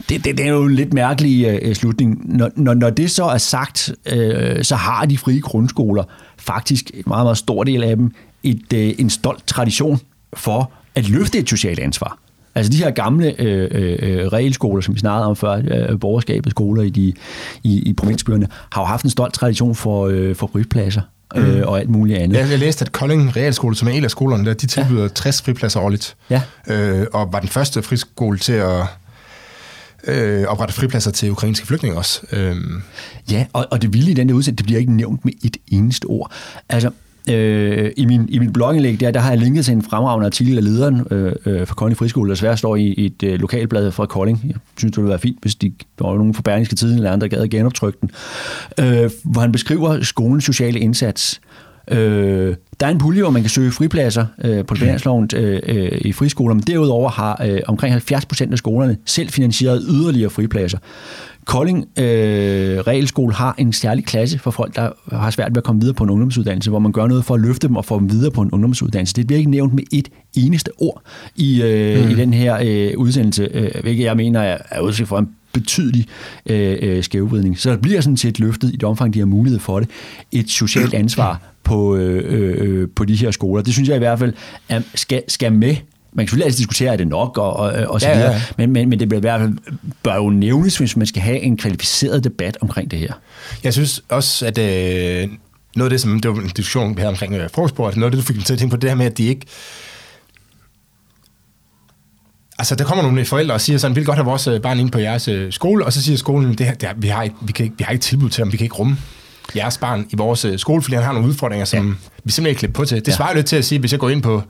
Speaker 2: det, det er jo en lidt mærkelig øh, slutning. Når, når, når det så er sagt, øh, så har de frie grundskoler faktisk en meget, meget stor del af dem et, øh, en stolt tradition for at løfte et socialt ansvar. Altså de her gamle øh, øh, regelskoler, som vi snakkede om før, øh, borgerskabets skoler i, de, i, i provinsbyerne, har jo haft en stolt tradition for, øh, for fripladser mm. øh, og alt muligt andet.
Speaker 1: Ja, jeg læste, at Kolding Realskole, som er en af skolerne der, de tilbyder ja. 60 fripladser årligt.
Speaker 2: Ja.
Speaker 1: Øh, og var den første friskole til at øh, oprette fripladser til ukrainske flygtninge også. Øh.
Speaker 2: Ja, og, og det vilde i den der udsendelse, det bliver ikke nævnt med et eneste ord. Altså, Øh, i, min, I min blogindlæg der, der har jeg linket til en fremragende artikel af lederen øh, øh, fra Kolding Friskole, der svært står i, i et øh, lokalblad fra Kolding. Jeg synes, det ville være fint, hvis de, der var nogen fra Berlingske Tiden eller andre, der gad genoptrykke den. Øh, hvor han beskriver skolens sociale indsats. Øh, der er en pulje, hvor man kan søge fripladser øh, på finansloven øh, øh, i friskoler, men derudover har øh, omkring 70 procent af skolerne selv finansieret yderligere fripladser. Kolding øh, Regelskole har en særlig klasse for folk, der har svært ved at komme videre på en ungdomsuddannelse, hvor man gør noget for at løfte dem og få dem videre på en ungdomsuddannelse. Det bliver ikke nævnt med et eneste ord i, øh, mm. i den her øh, udsendelse, øh, hvilket jeg mener er, er udsigt for en betydelig øh, øh, skævvridning. Så der bliver sådan set løftet i det omfang, de har mulighed for det, et socialt ansvar på, øh, øh, på de her skoler. Det synes jeg i hvert fald er, skal, skal med man kan selvfølgelig altid diskutere, er det nok, og, og, og så ja, videre, ja. Men, men, men det bør, i hvert fald, bør jo nævnes, hvis man skal have en kvalificeret debat omkring det her.
Speaker 1: Jeg synes også, at øh, noget af det, som det var en diskussion, havde omkring øh, frokostbordet, noget af det, du fik dem til at tænke på, det her med, at de ikke... Altså, der kommer nogle forældre og siger sådan, vi vil godt have vores øh, barn ind på jeres øh, skole, og så siger skolen, det her, det her, vi, har ikke, vi, kan ikke, vi har ikke tilbud til ham, vi kan ikke rumme jeres barn i vores øh, skole, fordi han har nogle udfordringer, som ja. vi simpelthen ikke klipper på til. Det ja. svarer lidt til at sige, hvis jeg går ind på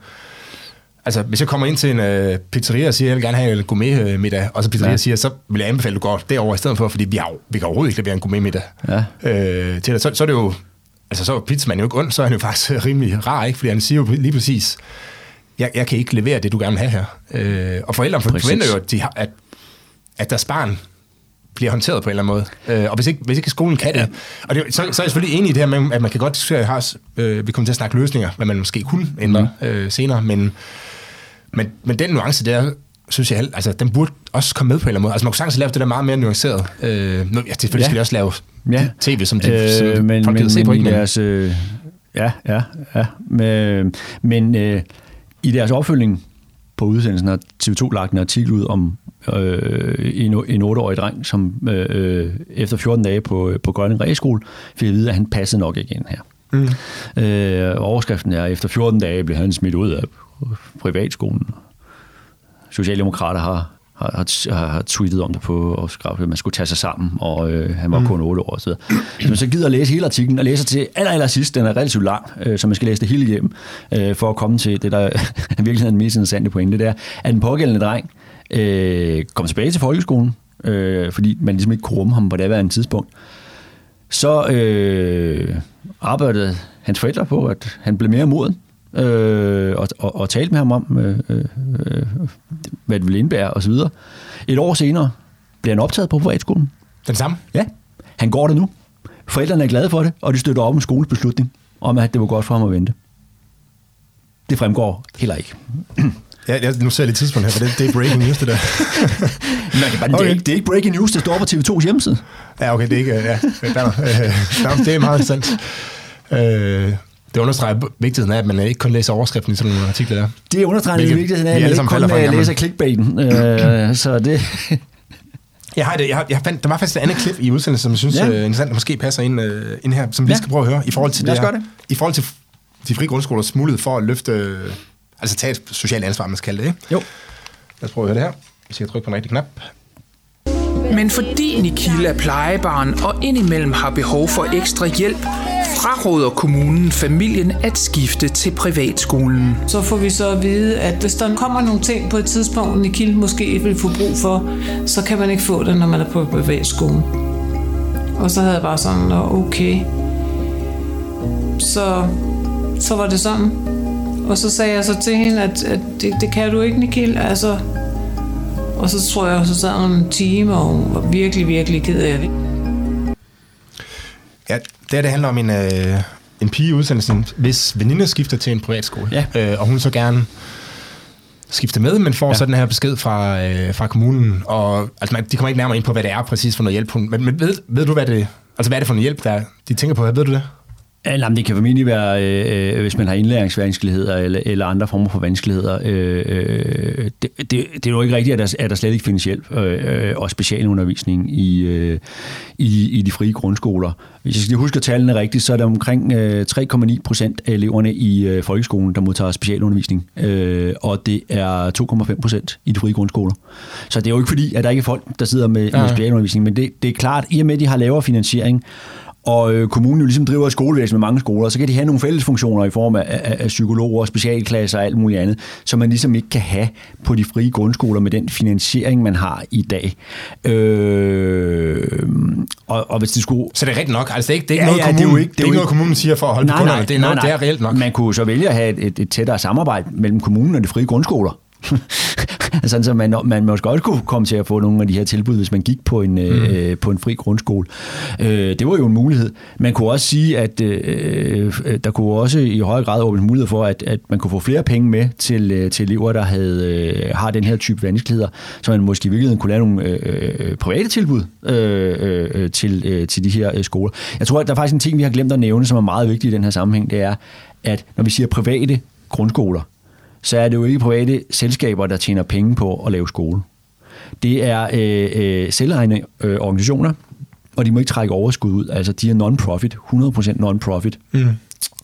Speaker 1: Altså, hvis jeg kommer ind til en øh, pizzeria og siger, at jeg vil gerne have en gourmet-middag, og så pizzeria ja. siger, så vil jeg anbefale, at du går derover i stedet for, fordi vi, har, vi kan overhovedet ikke levere en gourmet-middag ja. øh, til dig. Så, så er det jo, altså så er pizzamanden jo ikke ond, så er han jo faktisk rimelig rar, ikke? Fordi han siger jo lige præcis, jeg, jeg kan ikke levere det, du gerne vil have her. Øh, og forældrene forventer jo, at, de har, at, at deres barn bliver håndteret på en eller anden måde. Øh, og hvis ikke, hvis ikke skolen kan det, ja. og det, så, så er jeg selvfølgelig enig i det her med, at man kan godt diskutere, at øh, vi kommer til at snakke løsninger, hvad man måske kunne ændre mm. øh, senere, men men, men den nuance der, synes jeg, altså, den burde også komme med på en eller anden måde. Altså man kunne sagtens lave det der meget mere nuanceret. Øh, nu, ja, selvfølgelig ja. skal de også lave ja. tv, som, de, øh, som men, folk
Speaker 2: men,
Speaker 1: se på. Ikke?
Speaker 2: Deres, øh, ja, ja, ja. Men, men øh, i deres opfølging på udsendelsen har TV2 lagt en artikel ud om øh, en, en 8-årig dreng, som øh, efter 14 dage på, på Grønning Rægeskole fik at vide, at han passede nok igen her. Mm. Øh, overskriften er, at efter 14 dage blev han smidt ud af privatskolen. Socialdemokrater har, har, har, har tweetet om det på og skrevet, at man skulle tage sig sammen, og øh, han var mm. kun 8 år. Så, så man så gider at læse hele artiklen, og læser til aller, aller sidst, den er relativt lang, øh, så man skal læse det hele hjem, øh, for at komme til det, der virkelig er den mest interessante pointe, det er, at den pågældende dreng øh, kom tilbage til folkeskolen, øh, fordi man ligesom ikke kunne rumme ham på det en tidspunkt. Så øh, arbejdede hans forældre på, at han blev mere moden, øh, og, og, og talte med ham om, øh, øh, hvad det ville indebære osv. Et år senere bliver han optaget på privatskolen.
Speaker 1: Den samme?
Speaker 2: Ja. Han går der nu. Forældrene er glade for det, og de støtter op om skolens beslutning om, at det var godt for ham at vente. Det fremgår heller ikke.
Speaker 1: Ja, jeg, nu ser jeg lidt tidspunkt her, for det, det er breaking news, det der.
Speaker 2: Men, okay. det, er ikke, det er ikke breaking news, det står på TV2's hjemmeside.
Speaker 1: Ja, okay, det er ikke... Ja, der, øh, det er meget interessant. Øh, det understreger vigtigheden af, at man ikke kun læser overskriften i sådan nogle artikler der.
Speaker 2: Det understreger Hvilket, vigtigheden af, at man ikke kun øh, læser clickbaiten. øh, så det...
Speaker 1: Jeg har det. Jeg, har, jeg fandt, der var faktisk et andet klip i udsendelsen, som jeg synes ja. uh, interessant, måske passer ind, uh, ind her, som vi ja. skal prøve at høre, i forhold til det, her, det. I forhold til de frie grundskolers mulighed for at løfte, uh, altså tage et socialt ansvar, man skal kalde det, ikke?
Speaker 2: Jo.
Speaker 1: Lad os prøve at høre det her, hvis jeg kan trykke på den rigtige knap.
Speaker 4: Men fordi Nikil er plejebarn og indimellem har behov for ekstra hjælp, fraråder kommunen familien at skifte til privatskolen.
Speaker 5: Så får vi så at vide, at hvis der kommer nogle ting på et tidspunkt, Nikil måske vil få brug for, så kan man ikke få det, når man er på privatskolen. Og så havde jeg bare sådan, okay. Så, så var det sådan. Og så sagde jeg så til hende, at, at det, det kan du ikke, Nikil. Altså, og så tror jeg, så sad hun en time, og hun var virkelig, virkelig ked af det.
Speaker 1: Ja, det, det handler om en, øh, en pige i udsendelsen, hvis veninde skifter til en privatskole. Ja. Øh, og hun så gerne skifter med, men får ja. så den her besked fra, øh, fra kommunen. Og, altså, man, de kommer ikke nærmere ind på, hvad det er præcis for noget hjælp. Men, men ved, ved du, hvad det, altså, hvad er det for noget hjælp, der de tænker på? Ved du det?
Speaker 2: Ja, det kan formentlig være, øh, hvis man har indlæringsvanskeligheder eller, eller andre former for vanskeligheder. Øh, øh, det, det, det er jo ikke rigtigt, at der, at der slet ikke findes hjælp øh, og specialundervisning i, øh, i, i de frie grundskoler. Hvis jeg skal huske tallene rigtigt, så er der omkring øh, 3,9 procent af eleverne i øh, folkeskolen, der modtager specialundervisning, øh, og det er 2,5 procent i de frie grundskoler. Så det er jo ikke fordi, at der ikke er folk, der sidder med, ja. med specialundervisning, men det, det er klart, i og med, at de har lavere finansiering, og øh, kommunen jo ligesom driver et skolevæsen med mange skoler, så kan de have nogle fælles funktioner i form af, af, af psykologer, specialklasser og alt muligt andet, som man ligesom ikke kan have på de frie grundskoler med den finansiering, man har i dag. Øh,
Speaker 1: og, og hvis det skulle... Så det er rigtigt nok? Altså det er ikke, det er ikke ja, noget, ja, kommunen, det er jo ikke, det er ikke noget, kommunen siger for at holde nej, på kunderne. Det er, noget, nej, nej. det er reelt nok.
Speaker 2: Man kunne så vælge at have et, et, et tættere samarbejde mellem kommunen og de frie grundskoler. sådan så man, man måske også kunne komme til at få nogle af de her tilbud, hvis man gik på en, mm. øh, på en fri grundskole. Øh, det var jo en mulighed. Man kunne også sige, at øh, øh der kunne også i højere grad åbne mulighed for, at, at man kunne få flere penge med til, øh, til elever, der havde, øh, har den her type vanskeligheder, så man måske i virkeligheden kunne lave nogle øh, øh private tilbud øh, øh, til, øh, til de her øh, skoler. Jeg tror, at der er faktisk en ting, vi har glemt at nævne, som er meget vigtig i den her sammenhæng, det er, at når vi siger private grundskoler, så er det jo ikke private selskaber, der tjener penge på at lave skole. Det er øh, øh, selvejende øh, organisationer, og de må ikke trække overskud ud. Altså, de er non-profit, 100% non-profit. Mm.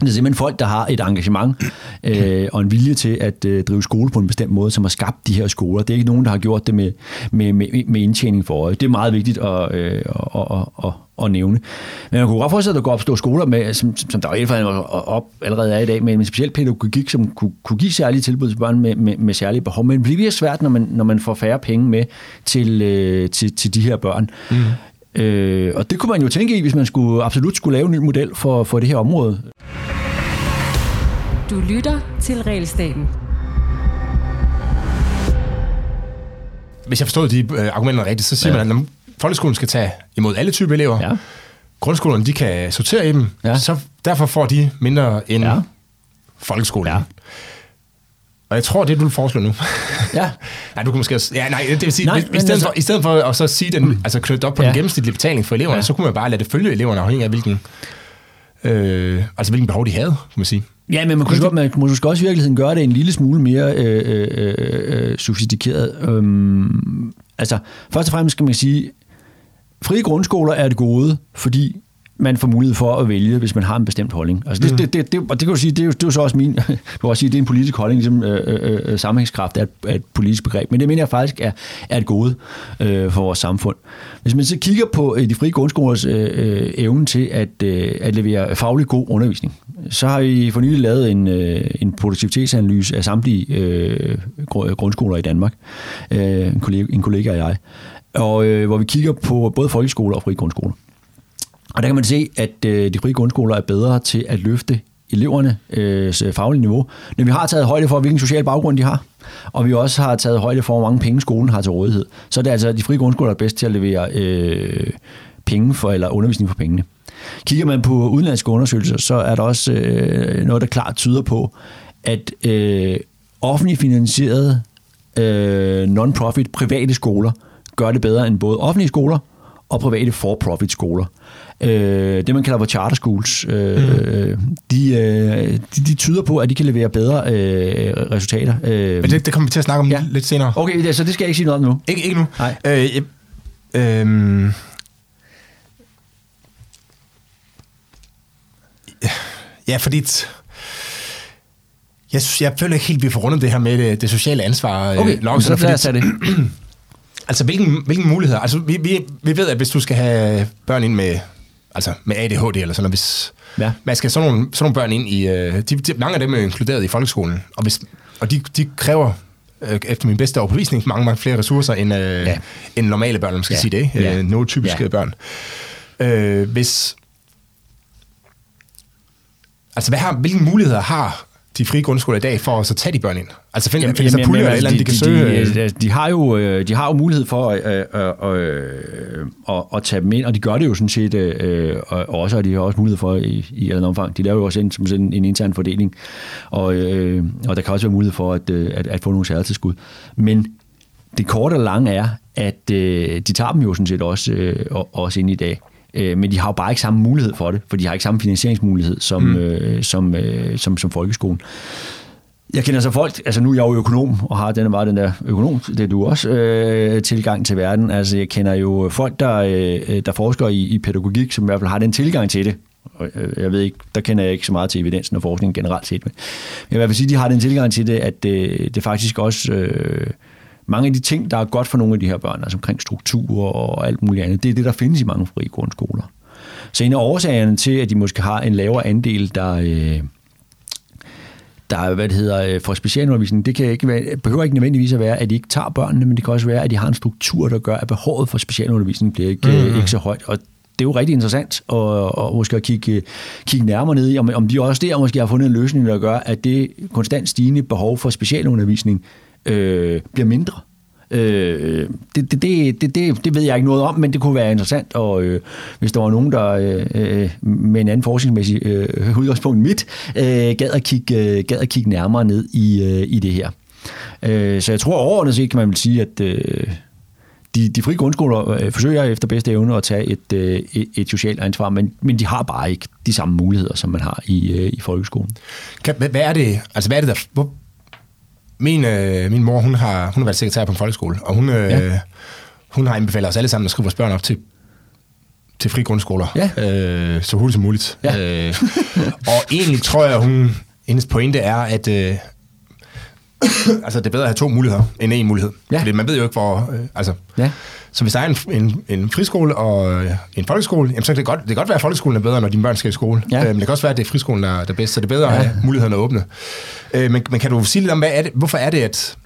Speaker 2: Det er simpelthen folk, der har et engagement øh, og en vilje til at øh, drive skole på en bestemt måde, som har skabt de her skoler. Det er ikke nogen, der har gjort det med, med, med, med indtjening for øje. Det er meget vigtigt at, øh, at, at, at, at nævne. Men man kunne godt forestille, at der kunne opstå skoler, med, som, som der i hvert op allerede er i dag, med en speciel pædagogik, som kunne, kunne give særlige tilbud til børn med, med, med særlige behov. Men det bliver svært, når man, når man får færre penge med til, øh, til, til de her børn. Mm. Øh, og det kunne man jo tænke i, hvis man skulle absolut skulle lave en ny model for, for det her område.
Speaker 6: Du lytter til Realstaten.
Speaker 1: Hvis jeg forstod de øh, argumenter rigtigt, så siger ja. man, at folkeskolen skal tage imod alle typer elever. Ja. Grundskolerne, de kan sortere i dem, ja. så derfor får de mindre end ja. folkeskolen. Ja. Og jeg tror, det du vil foreslå nu. Ja. nej, du kan måske også, ja, nej, det vil sige, nej, i, stedet altså, for, i stedet for at så sige den, mm. altså knytte op på ja. den gennemsnitlige betaling for eleverne, ja. så kunne man bare lade det følge eleverne, afhængig af hvilken, øh, altså hvilken behov de havde, kan man sige.
Speaker 2: Ja, men man kunne, man kunne måske også i virkeligheden gøre det en lille smule mere øh, øh, øh, øh sofistikeret. Øhm, altså, først og fremmest skal man sige, frie grundskoler er det gode, fordi man får mulighed for at vælge, hvis man har en bestemt holdning. Altså det, mm. det, det, det, og det kan du sige, det er jo, det er jo så også min, du kan også sige, det er en politisk holdning, ligesom øh, øh, øh, sammenhængskraft er et, er et politisk begreb, men det mener jeg faktisk er, er et gode øh, for vores samfund. Hvis man så kigger på øh, de frie grundskolers øh, øh, evne til at, øh, at levere faglig god undervisning, så har vi for nylig lavet en, øh, en produktivitetsanalyse af samtlige øh, grundskoler i Danmark, øh, en, kollega, en kollega og jeg, og øh, hvor vi kigger på både folkeskoler og frie grundskoler. Og der kan man se, at øh, de frie grundskoler er bedre til at løfte elevernes øh, øh, faglige niveau, når vi har taget højde for, hvilken social baggrund de har, og vi også har taget højde for, hvor mange penge skolen har til rådighed. Så er det altså de frie grundskoler, der er bedst til at levere øh, penge for, eller undervisning for pengene. Kigger man på udenlandske undersøgelser, så er der også øh, noget, der klart tyder på, at øh, offentligt finansierede øh, non-profit private skoler gør det bedre end både offentlige skoler og private for-profit skoler. Øh, det, man kalder for charter schools, øh, mm. de, øh, de, de tyder på, at de kan levere bedre øh, resultater.
Speaker 1: Øh, Men det, det kommer vi til at snakke om ja. lidt senere.
Speaker 2: Okay, så det skal jeg ikke sige noget om nu.
Speaker 1: Ikke, ikke nu?
Speaker 2: Nej.
Speaker 1: Øh, øh, ja, fordi... Jeg, jeg føler ikke helt, vi får rundet det her med det, det sociale ansvar.
Speaker 2: Øh, okay, øh, så lad os det.
Speaker 1: altså, hvilken, hvilken muligheder? Altså, vi, vi, vi ved, at hvis du skal have børn ind med altså med ADHD eller sådan noget, hvis ja. man skal sådan nogle, sådan nogle børn ind i, øh, de, de, mange af dem er inkluderet i folkeskolen, og, hvis, og de, de kræver øh, efter min bedste overbevisning mange, mange flere ressourcer end, øh, ja. end normale børn, man skal ja. sige det, ja. øh, nogle typiske ja. børn. Øh, hvis, altså hvad har, hvilke muligheder har de frie grundskoler i dag for at så tage de børn ind? Altså finde, jamen, finde jamen, puljer eller, eller de, de, kan søge?
Speaker 2: De, de, har jo, øh, de har jo mulighed for at, at, at, at, at tage dem ind, og de gør det jo sådan set øh, og også, og de har også mulighed for i, i eller omfang. De laver jo også en, som sådan en intern fordeling, og, øh, og der kan også være mulighed for at, at, at få nogle særtilskud. Men det korte og lange er, at øh, de tager dem jo sådan set også, øh, også ind i dag. Øh, men de har jo bare ikke samme mulighed for det, for de har ikke samme finansieringsmulighed som, mm. øh, som, øh, som, som folkeskolen. Jeg kender så folk, altså nu er jeg jo økonom, og har den meget den der økonom, det er du også, øh, tilgang til verden. Altså jeg kender jo folk, der, øh, der forsker i, i pædagogik, som i hvert fald har den tilgang til det. Øh, jeg ved ikke, der kender jeg ikke så meget til evidensen og forskningen generelt set. Men jeg vil i hvert fald sige, at de har den tilgang til det, at det, det faktisk også... Øh, mange af de ting, der er godt for nogle af de her børn, altså omkring struktur og alt muligt andet, det er det, der findes i mange frie grundskoler. Så en af årsagerne til, at de måske har en lavere andel, der, øh, der hvad det hedder, øh, for specialundervisning, det kan ikke være, behøver ikke nødvendigvis at være, at de ikke tager børnene, men det kan også være, at de har en struktur, der gør, at behovet for specialundervisning bliver ikke, mm. ikke så højt. Og det er jo rigtig interessant at, at måske at kigge, kigge nærmere ned i, om, om de også der måske har fundet en løsning, der gør, at det konstant stigende behov for specialundervisning øh, bliver mindre. Øh, det, det, det, det, det ved jeg ikke noget om, men det kunne være interessant, og øh, hvis der var nogen, der øh, øh med en anden forskningsmæssig øh, udgangspunkt mit, øh, gad, at kigge, øh, gad at kigge nærmere ned i, øh, i det her. Øh, så jeg tror overordnet set kan man vel sige, at øh, de, de frie grundskoler øh, forsøger efter bedste evne at tage et, øh, et, et socialt ansvar, men, men de har bare ikke de samme muligheder, som man har i, øh, i folkeskolen.
Speaker 1: Kan, hvad er det, altså hvad er det der, hvor, min, øh, min mor, hun har, hun har været sekretær på en folkeskole, og hun, øh, ja. hun har anbefalet os alle sammen at skrive vores børn op til til fri grundskoler,
Speaker 2: Ja.
Speaker 1: øh, så hurtigt som muligt.
Speaker 2: Ja.
Speaker 1: Øh, og egentlig tror jeg, hun, hendes pointe er, at øh, altså, det er bedre at have to muligheder, end en mulighed.
Speaker 2: Ja.
Speaker 1: Fordi man ved jo ikke, hvor... Øh, altså,
Speaker 2: Ja.
Speaker 1: Så hvis der er en, en, en friskole og øh, en folkeskole, jamen, så kan det godt, det kan godt være, at folkeskolen er bedre, når dine børn skal i skole.
Speaker 2: Ja.
Speaker 1: Øh, men det kan også være, at det er friskolen, der, der er bedst, så det er bedre ja. at have mulighederne åbne. Øh, men, men kan du sige lidt om, hvad er det, hvorfor er det, at...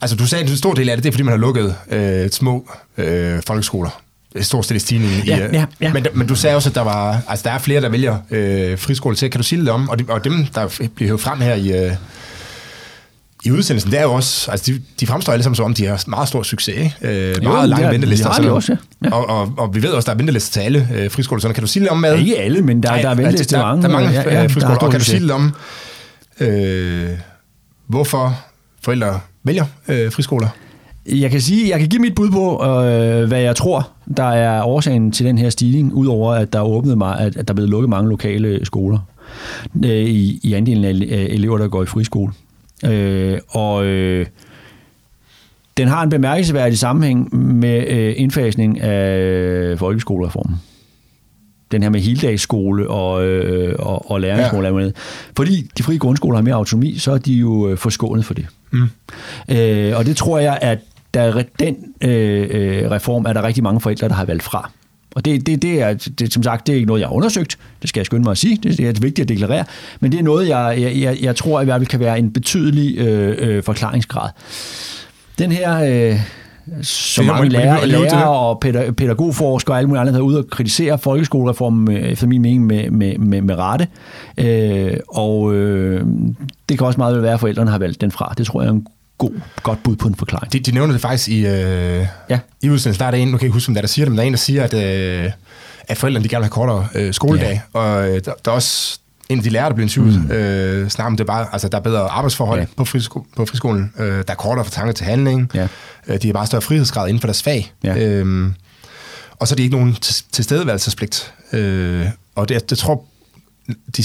Speaker 1: Altså, du sagde, at en stor del af det, det er, fordi man har lukket øh, små øh, folkeskoler. Stor stille stigning i...
Speaker 2: Ja,
Speaker 1: øh,
Speaker 2: ja, ja.
Speaker 1: Men, men du sagde også, at der, var, altså, der er flere, der vælger øh, friskole til. Kan du sige lidt om, og, de, og dem, der bliver hævet frem her i... Øh, i udsendelsen, det er jo også, altså de, de fremstår alle sammen som om, de har meget stor succes, ikke? Øh,
Speaker 2: Jo,
Speaker 1: meget lange
Speaker 2: er-
Speaker 1: ventelister.
Speaker 2: det har
Speaker 1: og
Speaker 2: de også, ja.
Speaker 1: Og, og, og, vi ved også, der er ventelister til alle øh, friskoler. Så kan du sige lidt om, hvad...
Speaker 2: Ja, ikke alle, men der- der er venteliste til
Speaker 1: der,
Speaker 2: mange.
Speaker 1: Der er mange
Speaker 2: Ja, ja, der er
Speaker 1: friskoler. Og kan du sige lidt om, øh, hvorfor forældre vælger øh, friskoler?
Speaker 2: Jeg kan sige, jeg kan give mit bud på, øh, hvad jeg tror, der er årsagen til den her stigning, udover at der er åbnet mig, at, at der er blevet lukket mange lokale skoler øh, i, i andelen af af elever, der går i friskole. Øh, og øh, den har en bemærkelsesværdig sammenhæng med øh, indfasning af folkeskolereformen. Den her med heldagsskole og, øh, og, og læringsskole. Ja. Fordi de frie grundskoler har mere autonomi, så er de jo øh, forskånet for det. Mm. Øh, og det tror jeg, at der, den øh, øh, reform er der rigtig mange forældre, der har valgt fra. Og det, det, det er, det, som sagt, det er ikke noget, jeg har undersøgt. Det skal jeg skynde mig at sige. Det, det er vigtigt at deklarere. Men det er noget, jeg, jeg, jeg, jeg tror i hvert fald kan være en betydelig øh, øh, forklaringsgrad. Den her... Øh, så
Speaker 1: Det er-
Speaker 2: mange
Speaker 1: må-
Speaker 2: lærer, og pæda- pædagogforskere og alle mulige andre har været ude og kritisere folkeskolereformen, øh, efter min mening, med, med, med, med rette. Øh, og øh, det kan også meget vel være, at forældrene har valgt den fra. Det tror jeg er en god, godt bud på en forklaring.
Speaker 1: De, de nævner det faktisk i, øh,
Speaker 2: Ja.
Speaker 1: i udsendelsen. Der er der en, nu kan jeg ikke huske, om der, er, der siger det, men der er en, der siger, at, øh, at forældrene de gerne vil have kortere øh, skoledag. Ja. Og øh, der, der er også en af de lærere, der bliver interviewet, mm. øh, snakker om, det bare, altså, der er bedre arbejdsforhold
Speaker 2: Ja.
Speaker 1: på, frisko, på friskolen. Øh, der er kortere for tanke til handling.
Speaker 2: Ja.
Speaker 1: Øh, de har bare større frihedsgrad inden for deres fag.
Speaker 2: Ja.
Speaker 1: Øhm, og så er de ikke nogen til- tilstedeværelsespligt. Øh, og det, det tror de,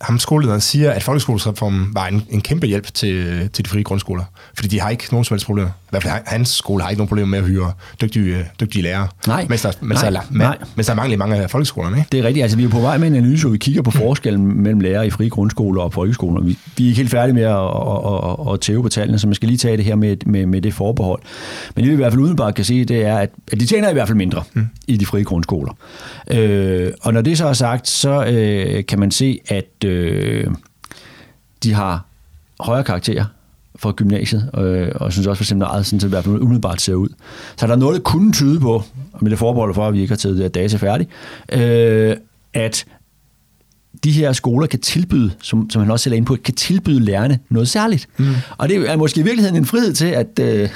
Speaker 1: ham skolelederen siger, at folkeskolereformen var en, en kæmpe hjælp til, til de frie grundskoler. Fordi de har ikke nogen som helst problemer. Hvert fald hans skole har ikke nogen problemer med at hyre dygtige, dygtige lærere.
Speaker 2: Nej.
Speaker 1: Mens der, mens
Speaker 2: Nej.
Speaker 1: der, er,
Speaker 2: Nej.
Speaker 1: mens der er i mange af folkeskolerne. Ikke?
Speaker 2: Det er rigtigt. Altså, vi er på vej med en analyse, hvor vi kigger på forskellen mellem lærere i frie grundskoler og folkeskoler. Vi, vi er ikke helt færdige med at, at, at, at tæve på tallene, så man skal lige tage det her med, med, med det forbehold. Men det vi i hvert fald udenbart kan se, det er, at, at de tjener i hvert fald mindre mm. i de frie grundskoler. Øh, og når det så er sagt, så øh, kan man se, at øh, de har højere karakterer fra gymnasiet, øh, og jeg synes også for seminariet, sådan, så det i hvert fald umiddelbart ser ud. Så der er noget, der kunne tyde på, og med det forbehold for, at vi ikke har taget det data færdigt, øh, at de her skoler kan tilbyde, som, som han også selv er inde på, kan tilbyde lærerne noget særligt. Mm. Og det er måske i virkeligheden en frihed til at øh,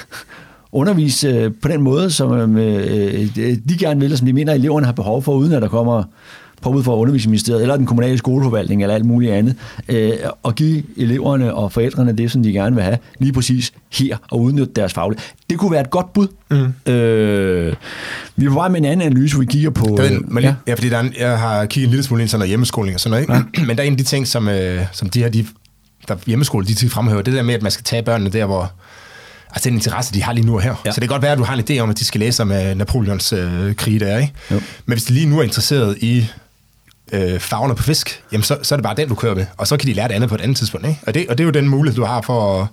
Speaker 2: undervise øh, på den måde, som øh, de gerne vil, og som de mener, at eleverne har behov for, uden at der kommer påbud fra undervisningsministeriet, eller den kommunale skoleforvaltning, eller alt muligt andet, øh, og give eleverne og forældrene det, som de gerne vil have, lige præcis her, og udnytte deres faglighed. Det kunne være et godt bud. Mm. Øh, vi er på vej med en anden analyse, hvor vi kigger på...
Speaker 1: Er en, men,
Speaker 2: ja.
Speaker 1: ja. ja, fordi der er en, jeg har kigget en lille smule ind sådan noget hjemmeskoling og sådan noget. Ikke? Men der er en af de ting, som, øh, som de her de, der hjemmeskole, de tit fremhæver, det der med, at man skal tage børnene der, hvor altså den interesse, de har lige nu og her.
Speaker 2: Ja.
Speaker 1: Ja. Så det kan godt være, at du har en idé om, at de skal læse om øh, Napoleons øh, krige der, ikke?
Speaker 2: Jo.
Speaker 1: Men hvis de lige nu er interesseret i øh, farverne på fisk, jamen så, så er det bare den, du kører med. Og så kan de lære det andet på et andet tidspunkt, ikke? Og det, og det er jo den mulighed, du har for at,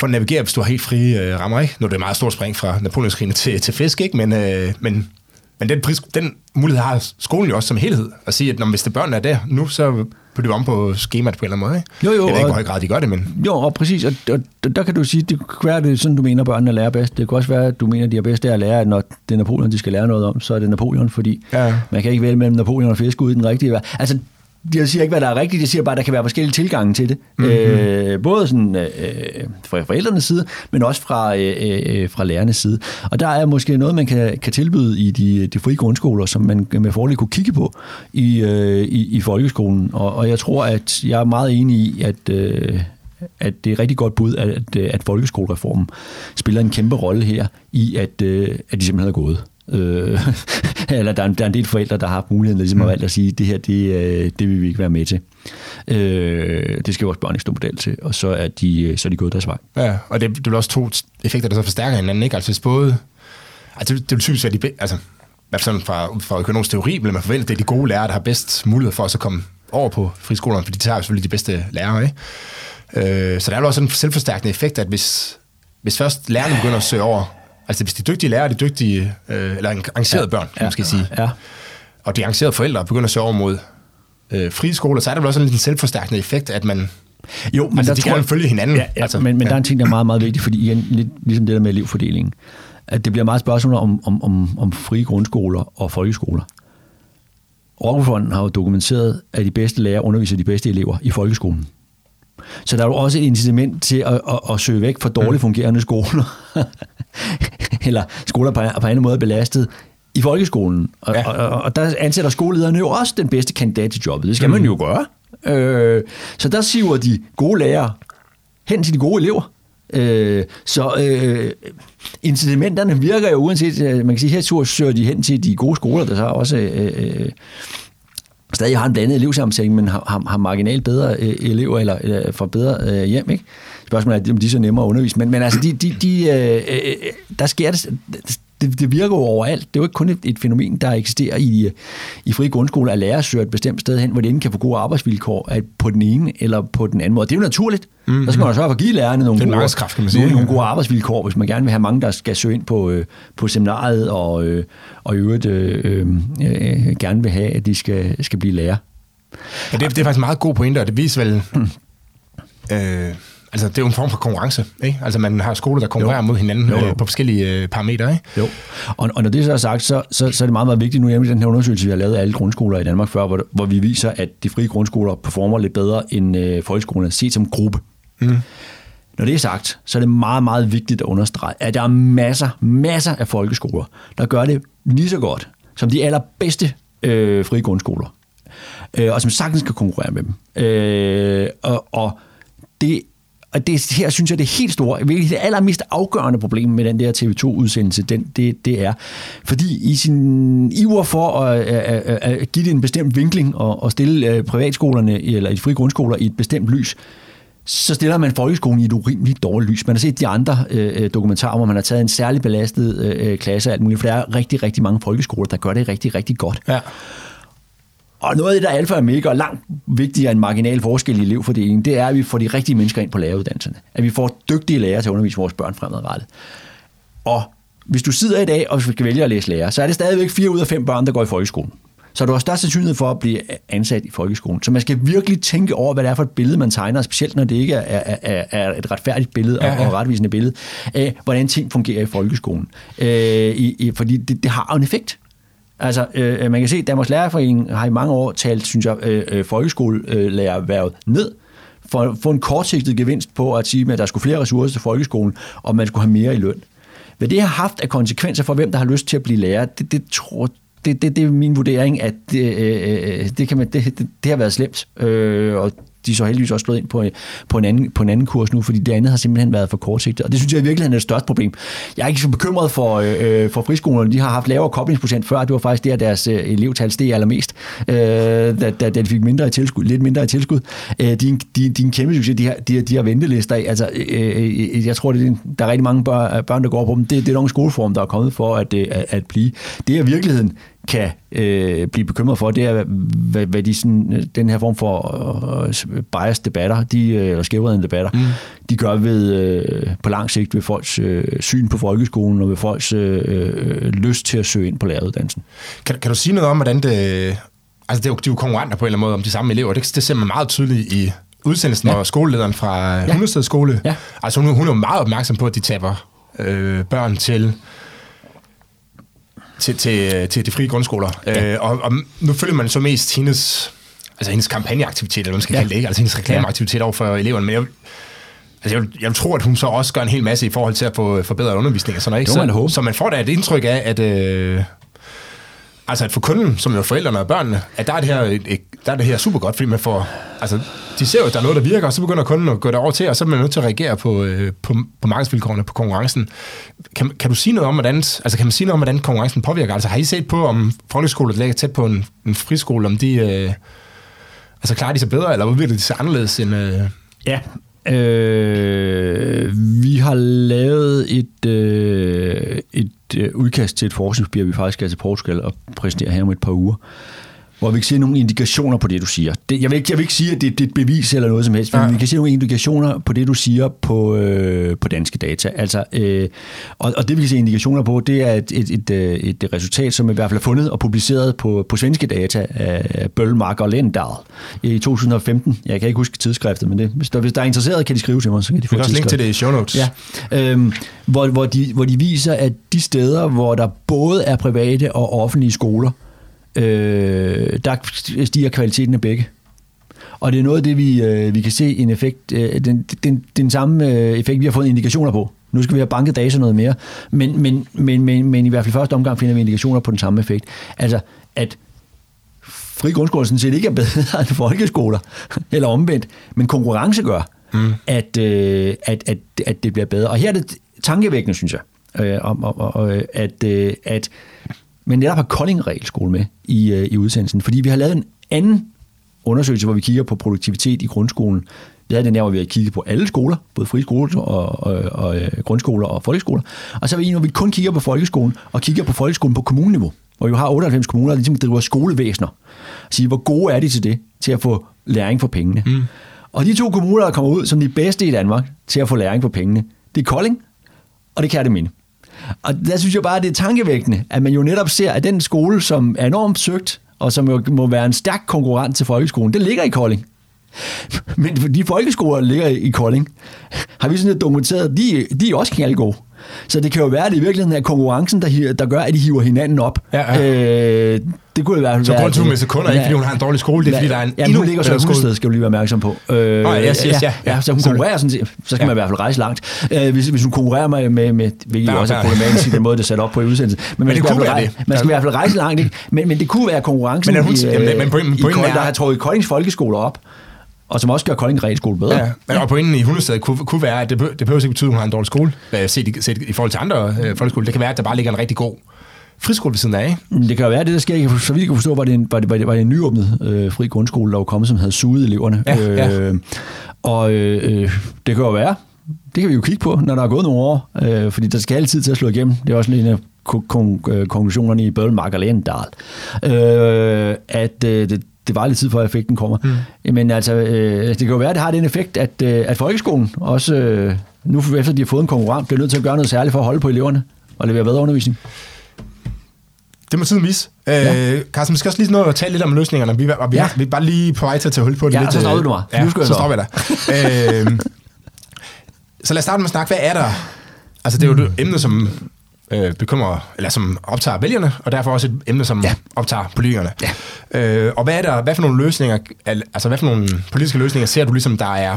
Speaker 1: for at navigere, hvis du har helt frie øh, rammer, ikke? Nu er det et meget stort spring fra Napoleonskrigene til, til fisk, ikke? Men, øh, men, men den, pris, den mulighed har skolen jo også som helhed. At sige, at når, hvis det børn er der nu, så på det om på skemaet på en eller anden måde, ikke?
Speaker 2: Jo, jo,
Speaker 1: Jeg ved ikke, hvor høj grad de gør det, men...
Speaker 2: Jo, og præcis, og, og, og der kan du sige, det kan være, det er sådan, du mener, børnene lærer bedst. Det kan også være, at du mener, de er bedst af at lære, at når det er Napoleon, de skal lære noget om, så er det Napoleon, fordi
Speaker 1: Ja.
Speaker 2: man kan ikke vælge mellem Napoleon og fisk ud i den rigtige vej. Altså, jeg siger ikke, hvad der er rigtigt, jeg siger bare, at der kan være forskellige tilgange til det. Mm-hmm. Øh, både sådan, øh, fra forældrenes side, men også fra, øh, øh, fra lærernes side. Og der er måske noget, man kan, kan tilbyde i de, de frie grundskoler, som man med fordel kunne kigge på i, øh, i, i folkeskolen. Og, og jeg tror, at jeg er meget enig i, at... Øh, at det er et rigtig godt bud, at, at folkeskolereformen spiller en kæmpe rolle her i, at, øh, at de simpelthen er gået. Øh, eller der er, en, der er en del forældre, der har muligheden ligesom at valgt at sige, det her, det, øh, det vil vi ikke være med til. Øh, det skal vores børn ikke stå model til, og så er de, øh, så er de gået deres vej.
Speaker 1: Ja, og det, det er også to effekter, der så forstærker hinanden, ikke? Altså hvis både... Altså det, det vil typisk være de altså, hvert fald sådan fra, fra økonomisk teori, vil man forvente, at det er de gode lærere, der har bedst mulighed for at så komme over på friskolerne, for de tager selvfølgelig de bedste lærere, ikke? Øh, så der er jo også en selvforstærkende effekt, at hvis, hvis først lærerne begynder at søge over, altså hvis de dygtige lærere, de dygtige, øh, eller engagerede børn, kan man skal sige,
Speaker 2: Ja.
Speaker 1: og de engagerede forældre begynder at over mod øh, frie skoler, så er der vel også en lille selvforstærkende effekt, at man,
Speaker 2: Jo, men
Speaker 1: altså
Speaker 2: der
Speaker 1: de
Speaker 2: tror
Speaker 1: kan følge hinanden.
Speaker 2: Ja, ja
Speaker 1: altså,
Speaker 2: men, men der er en ting, der er meget, meget vigtig, fordi igen, lidt ligesom det der med elevfordelingen, at det bliver meget spørgsmål om, om, om, om frie grundskoler og folkeskoler. Rockwoolfonden har jo dokumenteret, at de bedste lærere underviser de bedste elever i folkeskolen. Så der er jo også et incitament til at, at, at søge væk fra dårligt fungerende skoler, eller skoler på, på anden måde belastet, i folkeskolen. Og,
Speaker 1: Ja.
Speaker 2: og, og, og der ansætter skolelederne jo også den bedste kandidat til jobbet. Det skal mm. man jo gøre. Øh, så der siver de gode lærere hen til de gode elever. Øh, så øh, incitamenterne virker jo uanset, øh, man kan sige, her søger de hen til de gode skoler, der så også øh, øh, stadig har en blandet elevsammensætning, men har, har, har marginalt bedre øh, elever eller øh, får bedre øh, hjem. Ikke? Spørgsmålet er, om de er så nemmere at undervise. Men, men altså, de, de, de, øh, øh, øh der sker det, det, det virker jo overalt. Det er jo ikke kun et, et fænomen, der eksisterer i, i frie grundskoler, at lærere søger et bestemt sted hen, hvor de enten kan få gode arbejdsvilkår at på den ene eller på den anden måde. Det er jo naturligt. Mm-hmm. Så skal man jo sørge for at give lærerne nogle, gode,
Speaker 1: man sige.
Speaker 2: nogle, nogle gode arbejdsvilkår, hvis man gerne vil have mange, der skal søge ind på, øh, på seminariet og, øh, og i øvrigt øh, øh, øh, gerne vil have, at de skal, skal blive lærer.
Speaker 1: Ja, det, er- det er faktisk meget god pointe, og det viser vel... Øh, altså, det er jo en form for konkurrence, ikke? Altså, man har skoler, der konkurrerer
Speaker 2: Jo.
Speaker 1: mod hinanden
Speaker 2: Jo, jo.
Speaker 1: Øh, på forskellige øh, parametre, ikke?
Speaker 2: Jo. Og, og når det så er sagt, så, så, så er det meget, meget vigtigt, nu nemlig den her undersøgelse, vi har lavet af alle grundskoler i Danmark før, hvor, hvor vi viser, at de frie grundskoler performer lidt bedre end øh, folkeskolerne, set som gruppe. Mm. Når det er sagt, så er det meget, meget vigtigt at understrege, at der er masser, masser af folkeskoler, der gør det lige så godt som de allerbedste øh, frie grundskoler, øh, og som sagtens kan konkurrere med dem. Øh, og, og det og det, her synes jeg, det er helt store, virkelig det allermest afgørende problem med den der TV2-udsendelse, den, det, det er, fordi i sin iver for at, at, at, give det en bestemt vinkling og, og stille øh, privatskolerne eller de frie grundskoler i et bestemt lys, så stiller man folkeskolen i et urimeligt dårligt lys. Man har set de andre øh, øh dokumentarer, hvor man har taget en særlig belastet øh, øh, klasse og alt muligt, for der er rigtig, rigtig mange folkeskoler, der gør det rigtig, rigtig godt.
Speaker 1: Ja.
Speaker 2: Og noget af det, der er alfa og mega og langt vigtigere end marginal forskel i elevfordelingen, det er, at vi får de rigtige mennesker ind på læreruddannelserne. At vi får dygtige lærere til at undervise vores børn fremadrettet. Og hvis du sidder i dag og skal vælge at læse lærer, så er det stadigvæk 4 ud af 5 børn, der går i folkeskolen. Så du har størst sandsynlighed for at blive ansat i folkeskolen. Så man skal virkelig tænke over, hvad det er for et billede, man tegner, specielt når det ikke er, er, er et retfærdigt billede og, og retvisende billede af, hvordan ting fungerer i folkeskolen. Øh, i, i, fordi det, det har en effekt. Altså, øh, øh, man kan se, at Danmarks Lærerforening har i mange år talt, synes jeg, øh, øh folkeskolelærerværet ned, for at få en kortsigtet gevinst på at sige, at der skulle flere ressourcer til folkeskolen, og man skulle have mere i løn. Hvad det har haft af konsekvenser for, hvem der har lyst til at blive lærer, det, det tror det, det, det er min vurdering, at det, øh, øh det, kan man, det, det, det har været slemt. Øh, og de er så heldigvis også slået ind på, øh, på, en anden, på en anden kurs nu, fordi det andet har simpelthen været for kortsigtet. Og det synes jeg i virkeligheden er det største problem. Jeg er ikke så bekymret for, øh, øh, for friskolerne. De har haft lavere koblingsprocent før. Det var faktisk der, deres øh, elevtal steg allermest, øh, da, da, da de fik mindre i tilskud, lidt mindre i tilskud. Øh, de, de, de er en kæmpe succes. De har, de, de har ventelister af. Altså, øh, øh, jeg tror, det er, en- der er rigtig mange børn, børn, der går på dem. Det, det er nok en skoleform, der er kommet for at, øh, at, at blive. Det er virkeligheden kan øh, blive bekymret for, det er, hvad, hvad de sådan, øh, den her form for øh, bias debatter, de, øh, eller skævredende debatter, mm. de gør ved, øh, på lang sigt ved folks øh, syn på folkeskolen og ved folks øh, øh, lyst til at søge ind på læreruddannelsen.
Speaker 1: Kan, kan du sige noget om, hvordan det... Altså, det er jo, de er jo konkurrenter på en eller anden måde om de samme elever. Det, det ser man meget tydeligt i udsendelsen, ja. hvor skolelederen fra ja. Hundested skole,
Speaker 2: Ja.
Speaker 1: altså hun, hun er jo meget opmærksom på, at de taber øh, børn til til, til, til de frie grundskoler. Ja. Øh, og, og nu følger man så mest hendes, altså hendes kampagneaktivitet, eller man skal
Speaker 2: Ja.
Speaker 1: kalde det, ikke? altså hendes reklameaktivitet over for eleverne. Men jeg, altså jeg, jeg vil tro, at hun så også gør en hel masse i forhold til at få forbedret undervisning og sådan noget. Ikke?
Speaker 2: Det man
Speaker 1: så,
Speaker 2: håbe.
Speaker 1: så man får da et indtryk af, at... Øh, Altså at for kunden, som jo er forældrene og børnene, at der er det her, et, et, der er det her super godt, fordi man får, altså de ser jo, at der er noget, der virker, og så begynder kunden at gå derover til, og så er man nødt til at reagere på, øh, på, på markedsvilkårene, på konkurrencen. Kan, kan du sige noget om, hvordan, altså kan man sige noget om, hvordan konkurrencen påvirker? Altså har I set på, om folkeskoler, der ligger tæt på en, en friskole, om de, øh, altså klarer de sig bedre, eller udvikler de sig anderledes end... Øh,
Speaker 2: Ja. Øh, vi har lavet et, øh, et øh, udkast til et forskningspapir, vi faktisk skal til Portugal og præsentere her om et par uger, hvor vi kan se nogle indikationer på det, du siger. Det, jeg, vil ikke, jeg vil ikke sige, at det, det er et bevis eller noget som helst, men
Speaker 1: Nej.
Speaker 2: vi kan se nogle indikationer på det, du siger på, øh, på danske data. Altså, øh, og, og det, vi kan se indikationer på, det er et, et, et, øh, et resultat, som i hvert fald er fundet og publiceret på, på svenske data af Bølmark og Lendal i 2015. Jeg kan ikke huske tidsskriftet, men det, hvis, der, hvis der er interesseret, kan de skrive til mig, så kan de
Speaker 1: Vi
Speaker 2: få
Speaker 1: kan også linke til det i show notes.
Speaker 2: Ja, øhm, hvor, hvor, de, hvor de viser, at de steder, hvor der både er private og offentlige skoler, øh, der stiger kvaliteten af begge. Og det er noget af det, vi, øh, vi kan se en effekt, øh, den, den, den samme øh, effekt, vi har fået indikationer på. Nu skal vi have banket data noget mere, men, men, men, men, men i hvert fald første omgang finder vi indikationer på den samme effekt. Altså, at fri grundskoler sådan set ikke er bedre end folkeskoler, eller omvendt, men konkurrence gør, mm. at, øh, at, at, at det bliver bedre. Og her er det tankevækkende, synes jeg, øh, om, om, om, øh, at, øh, at men netop har Kolding Regelskole med i, øh, i udsendelsen, fordi vi har lavet en anden undersøgelse, hvor vi kigger på produktivitet i grundskolen. Vi havde den der, hvor vi har kigget på alle skoler, både frie skoler og, og, og øh, grundskoler og folkeskoler. Og så er vi en, hvor vi kun kigger på folkeskolen, og kigger på folkeskolen på kommuneniveau, hvor vi har 98 kommuner, der ligesom driver skolevæsener. Sige, hvor gode er de til det, til at få læring for pengene. Mm. Og de to kommuner, der kommer ud som de bedste i Danmark til at få læring for pengene, det er Kolding, og det kan det minde. Og der synes jeg bare, at det er tankevækkende, at man jo netop ser, at den skole, som er enormt søgt, og som jo må være en stærk konkurrent til folkeskolen, det ligger i Kolding. Men de folkeskoler, der ligger i Kolding, har vi sådan lidt dokumenteret, de, de er også knaldgode. Så det kan jo være, at det i virkeligheden er konkurrencen, der, der gør, at de hiver hinanden op.
Speaker 1: Ja, ja.
Speaker 2: Øh, det kunne i hvert fald
Speaker 1: Så
Speaker 2: være...
Speaker 1: grund til, at hun mister kunder, ikke fordi hun har en dårlig skole, det er fordi, der er en
Speaker 2: ja,
Speaker 1: endnu
Speaker 2: hun ligger så i
Speaker 1: skole.
Speaker 2: Hundested, skal du lige være opmærksom på. Øh,
Speaker 1: Nå, yes, yes, ja,
Speaker 2: ja,
Speaker 1: ja.
Speaker 2: så hun
Speaker 1: Sorry.
Speaker 2: konkurrerer sådan set, så skal
Speaker 1: Ja.
Speaker 2: man i hvert fald rejse langt. Øh, hvis, hvis hun konkurrerer med, med, med hvilket
Speaker 1: Ja,
Speaker 2: også er
Speaker 1: ja.
Speaker 2: problematisk i den måde, det er sat op på i udsendelsen. Men, man
Speaker 1: det
Speaker 2: skal i
Speaker 1: kunne være
Speaker 2: rejse-
Speaker 1: det.
Speaker 2: Man skal i hvert fald rejse langt, ikke? Men, men det kunne være konkurrencen
Speaker 1: Men hun-
Speaker 2: i,
Speaker 1: jamen, men pointen-
Speaker 2: i
Speaker 1: pointen er-
Speaker 2: der har trukket Koldings folkeskoler op, og som også gør Kolding Regelskole bedre.
Speaker 1: Ja, men og pointen i Hundested kunne, kunne være, at det, det behøver ikke betyde, at hun har en dårlig skole, set, i- set i forhold til andre øh, folkeskoler. Det kan være, at der bare ligger en rigtig god friskole ved siden af, ikke?
Speaker 2: Det kan jo være, det der sker, ikke? så vidt jeg kan forstå, var det en, var det, var det, var det en nyåbnet øh, fri grundskole, der var kommet, som havde suget eleverne.
Speaker 1: Ja, ja.
Speaker 2: Øh, og øh, det kan jo være, det kan vi jo kigge på, når der er gået nogle år, øh, fordi der skal altid til at slå igennem. Det er også en af øh, konklusionerne i Bødelmark og Lendal, øh, at øh, det, det var lidt tid før effekten kommer. Mm. Men altså, øh, det kan jo være, at det har den effekt, at, øh, at folkeskolen også, øh, nu efter de har fået en konkurrent, bliver nødt til at gøre noget særligt for at holde på eleverne og levere bedre undervisning.
Speaker 1: Det må tiden vise. Ja. Øh, Carsten, vi skal også lige nå at tale lidt om løsningerne. Vi, og vi,
Speaker 2: Ja.
Speaker 1: er, vi er bare lige på vej til at tage hul på det
Speaker 2: Ja,
Speaker 1: lidt.
Speaker 2: så
Speaker 1: øh,
Speaker 2: stopper du mig.
Speaker 1: Ja,
Speaker 2: Nu skal jeg
Speaker 1: så stopper jeg dig. øh, så lad os starte med at snakke. Hvad er der? Altså, det er jo et emne, som øh, bekymrer, eller som optager vælgerne, og derfor også et emne, som ja. optager politikerne. Ja. Øh, og hvad er der, hvad for nogle løsninger, al- altså hvad for nogle politiske løsninger ser du ligesom, der er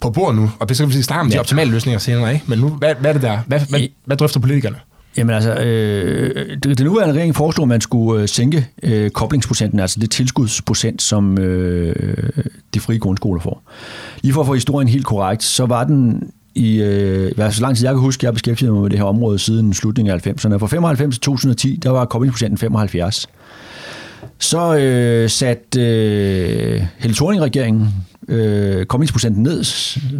Speaker 1: på bordet nu? Og så kan vi snakke om ja. de optimale løsninger senere, ikke? Men nu, hvad, hvad er det der? Hvad, hvad, hvad drøfter politikerne?
Speaker 2: Jamen altså, øh, det, det nuværende regering foreslog, at man skulle øh, sænke øh, koblingsprocenten, altså det tilskudsprocent, som øh, de frie grundskoler får. Lige for at få historien helt korrekt, så var den i, øh, i hvert fald så lang tid jeg kan huske, jeg har beskæftiget mig med det her område siden slutningen af 90'erne. Fra 95 til 2010, der var koblingsprocenten 75. Så øh, satte øh, Helle Thorning-regeringen øh, koblingsprocenten ned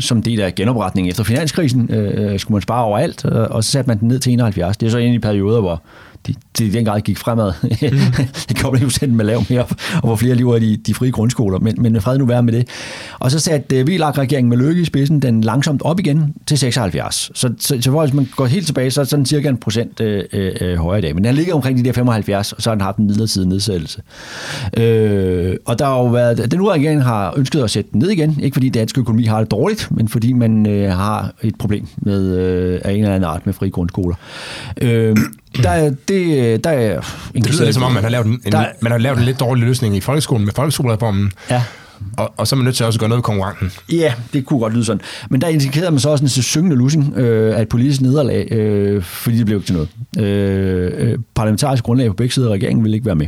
Speaker 2: som del af genopretningen efter finanskrisen. Øh, øh, skulle man spare overalt, og, og så satte man den ned til 71. Det er så en af de perioder, hvor de, de den grad gik fremad. Mm. koblingsprocenten med lav mere, og hvor flere lever i de, de frie grundskoler. Men, men fred nu være med det. Og så satte øh, VLAG-regeringen med Løkke i spidsen den langsomt op igen til 76. Så, så, så hvis man går helt tilbage, så er den cirka en procent øh, øh, højere i dag. Men den ligger omkring de der 75, og så har den haft en midlertidig nedsættelse. Øh, og der har jo været, den nuværende regering har ønsket at sætte den ned igen, ikke fordi dansk økonomi har det dårligt, men fordi man øh, har et problem med øh, af en eller anden art med frie grundskoler. Øh, der, er- det, der er
Speaker 1: Det lyder lidt som om, man har lavet en, en,
Speaker 2: Der-
Speaker 1: man har lavet en lidt dårlig løsning i folkeskolen med folkeskolereformen,
Speaker 2: Ja.
Speaker 1: og, og så er man nødt til også at gøre noget ved konkurrenten.
Speaker 2: Ja, det kunne godt lyde sådan. Men der indikerede man så også en syngende lussing øh, af et politisk nederlag, øh, fordi det blev ikke til noget. Øh, øh, parlamentarisk grundlag på begge sider af regeringen ville ikke være med.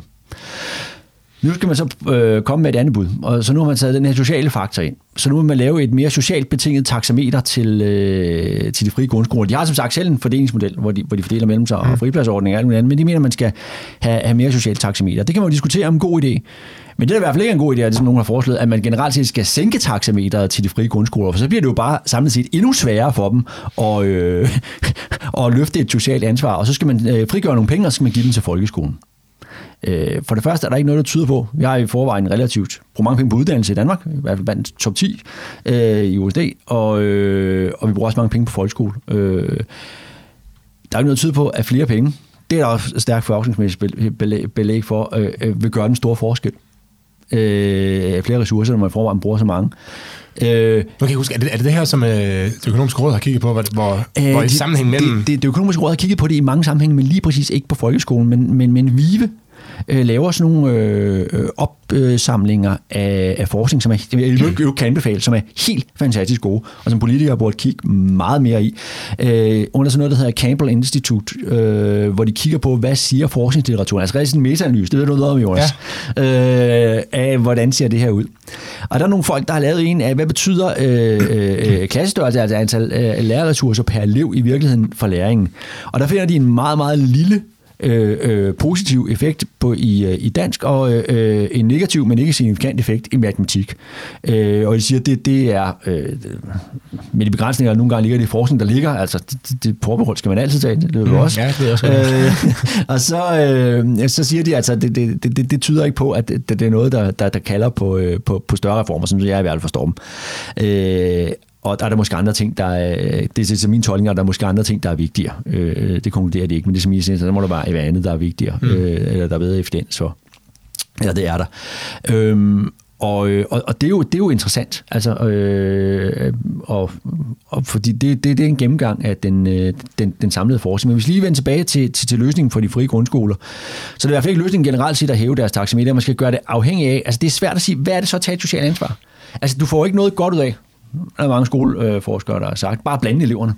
Speaker 2: Nu skal man så øh, komme med et andet bud, og så nu har man taget den her sociale faktor ind. Så nu vil man lave et mere socialt betinget taxameter til, øh, til de frie grundskoler. De har som sagt selv en fordelingsmodel, hvor de, hvor de fordeler mellem sig og fripladsordning og alt muligt andet, men de mener, at man skal have, have mere socialt taxameter. Det kan man jo diskutere om en god idé. Men det er i hvert fald ikke en god idé, at som nogen har foreslået, at man generelt set skal sænke taxameteret til de frie grundskoler, for så bliver det jo bare samlet set endnu sværere for dem at, øh, at løfte et socialt ansvar, og så skal man øh, frigøre nogle penge, og så skal man give dem til folkeskolen. Øh, for det første er der ikke noget, der tyder på. Vi har i forvejen relativt brugt mange penge på uddannelse i Danmark, i hvert fald blandt top 10 øh, i OSD, og, øh, og vi bruger også mange penge på folkeskole. Øh, der er ikke noget, der tyder på, at flere penge, det er der også stærkt forskningsmæssigt belæg, for, øh, øh, vil gøre den store forskel. Øh, flere ressourcer, når man i forvejen bruger så mange.
Speaker 1: Øh, nu kan jeg huske, er det, er det det her, som øh, det økonomiske råd har kigget på, hvor, hvor, øh, hvor i sammenhæng mellem...
Speaker 2: Det, det, det økonomiske råd har kigget på det i mange sammenhænge, men lige præcis ikke på folkeskolen, men, men, men VIVE øh, laver sådan nogle øh, opsamlinger af, af forskning, som er, jeg jo kan anbefale, som er helt fantastisk gode, og som politikere burde kigge meget mere i. Øh, under sådan noget, der hedder Campbell Institute, øh, hvor de kigger på, hvad siger forskningslitteraturen, altså rigtig en meta-analyse, det ved du noget om, Jonas, ja. øh, af hvordan ser det her ud. Og der er nogle folk, der har lavet en af, hvad betyder øh, øh, klassestørrelse, altså antal øh, lærerressourcer per elev i virkeligheden for læringen. Og der finder de en meget, meget lille øh, øh, positiv effekt på i, øh, i dansk, og øh, en negativ, men ikke signifikant effekt i matematik. Øh, og de siger, at det, det er, øh, med de begrænsninger, nogle gange ligger det i forskning, der ligger, altså det, det forbehold skal man altid tage, det er mm, også.
Speaker 1: Ja, det er også
Speaker 2: øh, og så, øh, så siger de, altså, det, det, det, det tyder ikke på, at det, det er noget, der, der, der kalder på, øh, på, på større reformer, som jeg i hvert fald forstår dem. Øh, og der er der måske andre ting, der er, det er til min tolkning, der er måske andre ting, der er vigtigere. Øh, det konkluderer det ikke, men det er som I siger, så der må der bare være andet, der er vigtigere, mm. øh, eller der er bedre evidens for. Ja, det er der. Øhm, og, og, og det, er jo, det er jo interessant, altså, øh, og, og fordi det, det, det er en gennemgang af den, øh, den, den samlede forskning. Men hvis vi lige vender tilbage til, til, til løsningen for de frie grundskoler, så det er i hvert fald ikke løsningen generelt set at hæve deres taxameter, man skal gøre det afhængigt af, altså det er svært at sige, hvad er det så at tage et socialt ansvar? Altså du får ikke noget godt ud af, der er mange skoleforskere, der har sagt, bare blande eleverne.